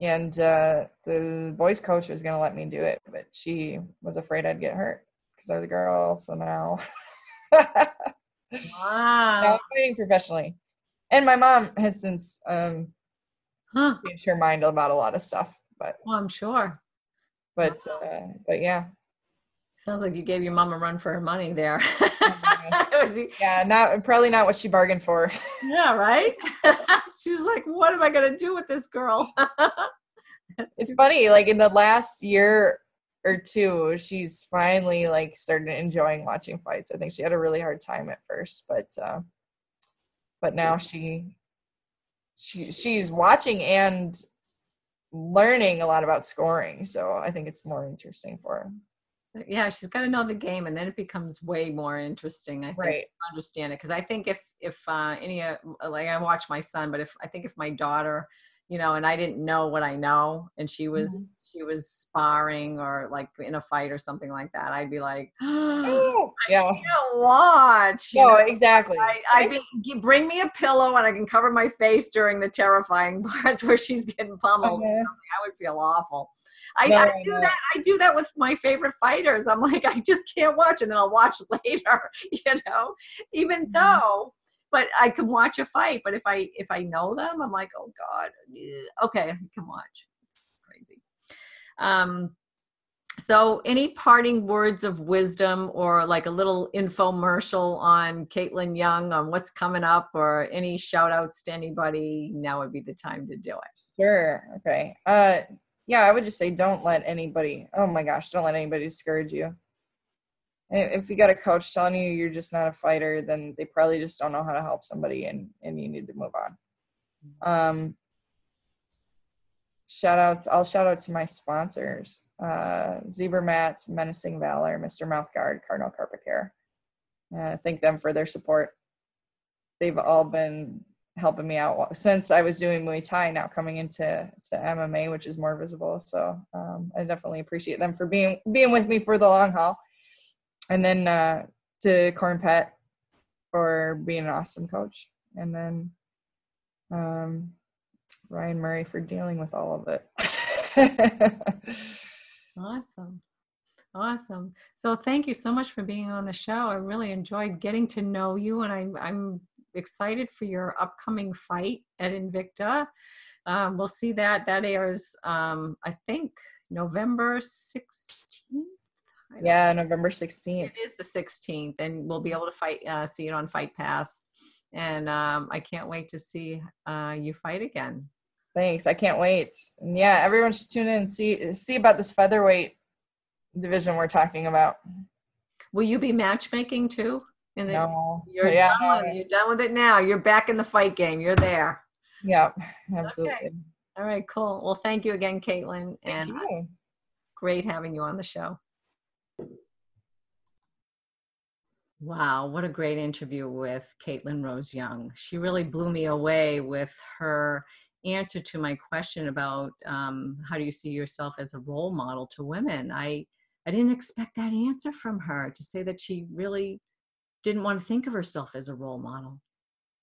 And uh, the boys' coach was going to let me do it, but she was afraid I'd get hurt because I was a girl. So now, wow, (laughs) now I'm fighting professionally. And my mom has since um, huh. changed her mind about a lot of stuff. But well, I'm sure. But uh, but yeah, Sounds like you gave your mom a run for her money there. (laughs) Oh, yeah, not probably not what she bargained for. (laughs) yeah, right. (laughs) She's like, what am I gonna do with this girl? it's funny, like in the last year or two, she's finally like started enjoying watching fights. I think she had a really hard time at first, but uh, but now she she she's watching and learning a lot about scoring. So I think it's more interesting for her yeah she's got to know the game and then it becomes way more interesting i think right. understand it because i think if if uh, any uh, like i watch my son but if i think if my daughter you know and i didn't know what i know and she was mm-hmm. she was sparring or like in a fight or something like that i'd be like (gasps) oh, yeah watch no know? exactly I, I be, bring me a pillow and i can cover my face during the terrifying (laughs) parts where she's getting pummeled okay. i would feel awful I, no, I do no. that. I do that with my favorite fighters. I'm like, I just can't watch, and then I'll watch (laughs) later. You know, even mm-hmm. though, but I can watch a fight. But if I if I know them, I'm like, oh god, okay, I can watch. It's crazy. Um, so, any parting words of wisdom or like a little infomercial on Kaitlin Young on what's coming up or any shout outs to anybody? Now would be the time to do it. Sure. Okay. Uh, yeah, I would just say don't let anybody, oh my gosh, don't let anybody discourage you. If you got a coach telling you you're just not a fighter, then they probably just don't know how to help somebody and, and you need to move on. Um, shout out, I'll shout out to my sponsors uh, Zebra Mats, Menacing Valor, Mr. Mouthguard, Cardinal Carpet Care. Uh, thank them for their support. They've all been helping me out since I was doing Muay Thai. Now coming into to MMA, which is more visible. So um, I definitely appreciate them for being being with me for the long haul. And then uh, to Corn Pet for being an awesome coach, and then um, Ryan Murray for dealing with all of it. (laughs) awesome. Awesome. So thank you so much for being on the show. I really enjoyed getting to know you and I'm, I'm excited for your upcoming fight at Invicta. Um, we'll see that. That airs, um, I think, November 16th. Yeah, November 16th. It is the 16th, and we'll be able to fight, uh, see it on Fight Pass. And um, I can't wait to see uh, you fight again. Thanks. I can't wait. And yeah, everyone should tune in and see see about this featherweight division we're talking about. Will you be matchmaking too? And then no. you're, yeah, done no. you're done with it now. You're back in the fight game. You're there. Yeah, absolutely. Okay. All right, cool. Well, thank you again, Kaitlin. Thank and you. great having you on the show. Wow, what a great interview with Kaitlin Rose Young. She really blew me away with her answer to my question about um, how do you see yourself as a role model to women. I I didn't expect that answer from her to say that she really didn't want to think of herself as a role model.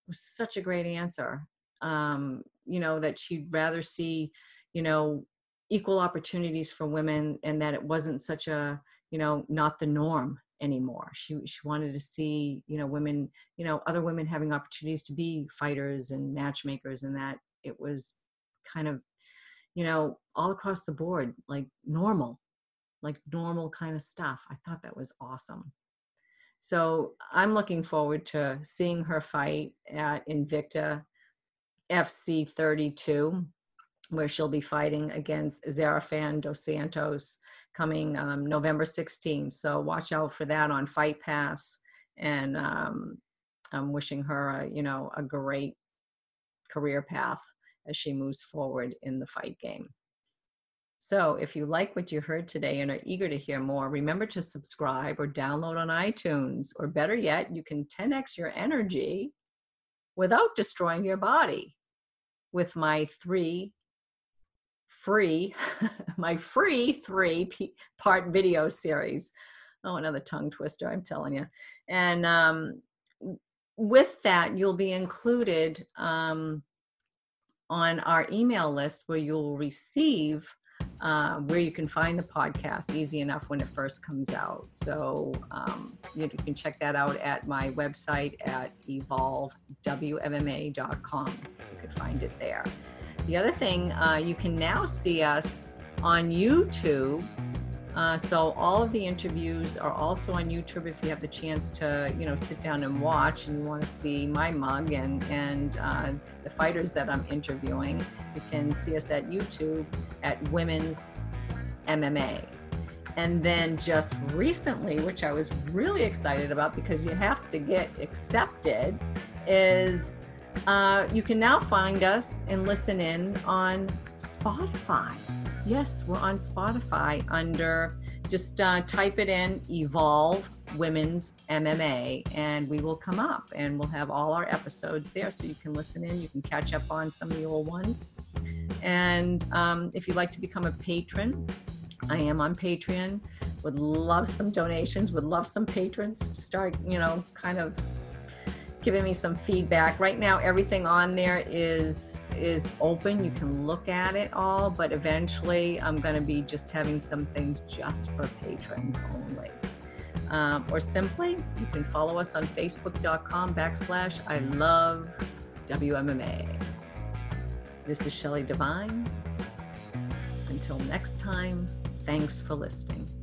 It was such a great answer. Um, you know, that she'd rather see, you know, equal opportunities for women and that it wasn't such a, you know, not the norm anymore. She she wanted to see, you know, women, you know, other women having opportunities to be fighters and matchmakers and that it was kind of, you know, all across the board, like normal, like normal kind of stuff. I thought that was awesome. So I'm looking forward to seeing her fight at Invicta FC 32, where she'll be fighting against Zarah Fairn dos Santos coming um, November 16th. So watch out for that on Fight Pass. And um, I'm wishing her, a, you know, a great career path as she moves forward in the fight game. So, if you like what you heard today and are eager to hear more, remember to subscribe or download on iTunes. Or better yet, you can 10x your energy without destroying your body with my three free, (laughs) my free three part video series. Oh, another tongue twister, I'm telling you. And um, with that, you'll be included um, on our email list where you'll receive uh, where you can find the podcast easy enough when it first comes out. So um, you, can check that out at my website at evolvewmma.com. You can find it there. The other thing, uh, you can now see us on YouTube Uh, so all of the interviews are also on YouTube. If you have the chance to, you know, sit down and watch, and you want to see my mug and and uh, the fighters that I'm interviewing, you can see us at YouTube at Women's MMA. And then just recently, which I was really excited about because you have to get accepted, is uh, you can now find us and listen in on Spotify. Yes, we're on Spotify under, just uh, type it in, Evolve Women's MMA, and we will come up and we'll have all our episodes there so you can listen in. You can catch up on some of the old ones. And um, if you'd like to become a patron, I am on Patreon. Would love some donations, would love some patrons to start, you know, kind of giving me some feedback. Right now everything on there is is open. You can look at it all, but eventually I'm going to be just having some things just for patrons only. Um, or simply, you can follow us on facebook.com backslash I love WMMA. This is Shelley Devine. Until next time, thanks for listening.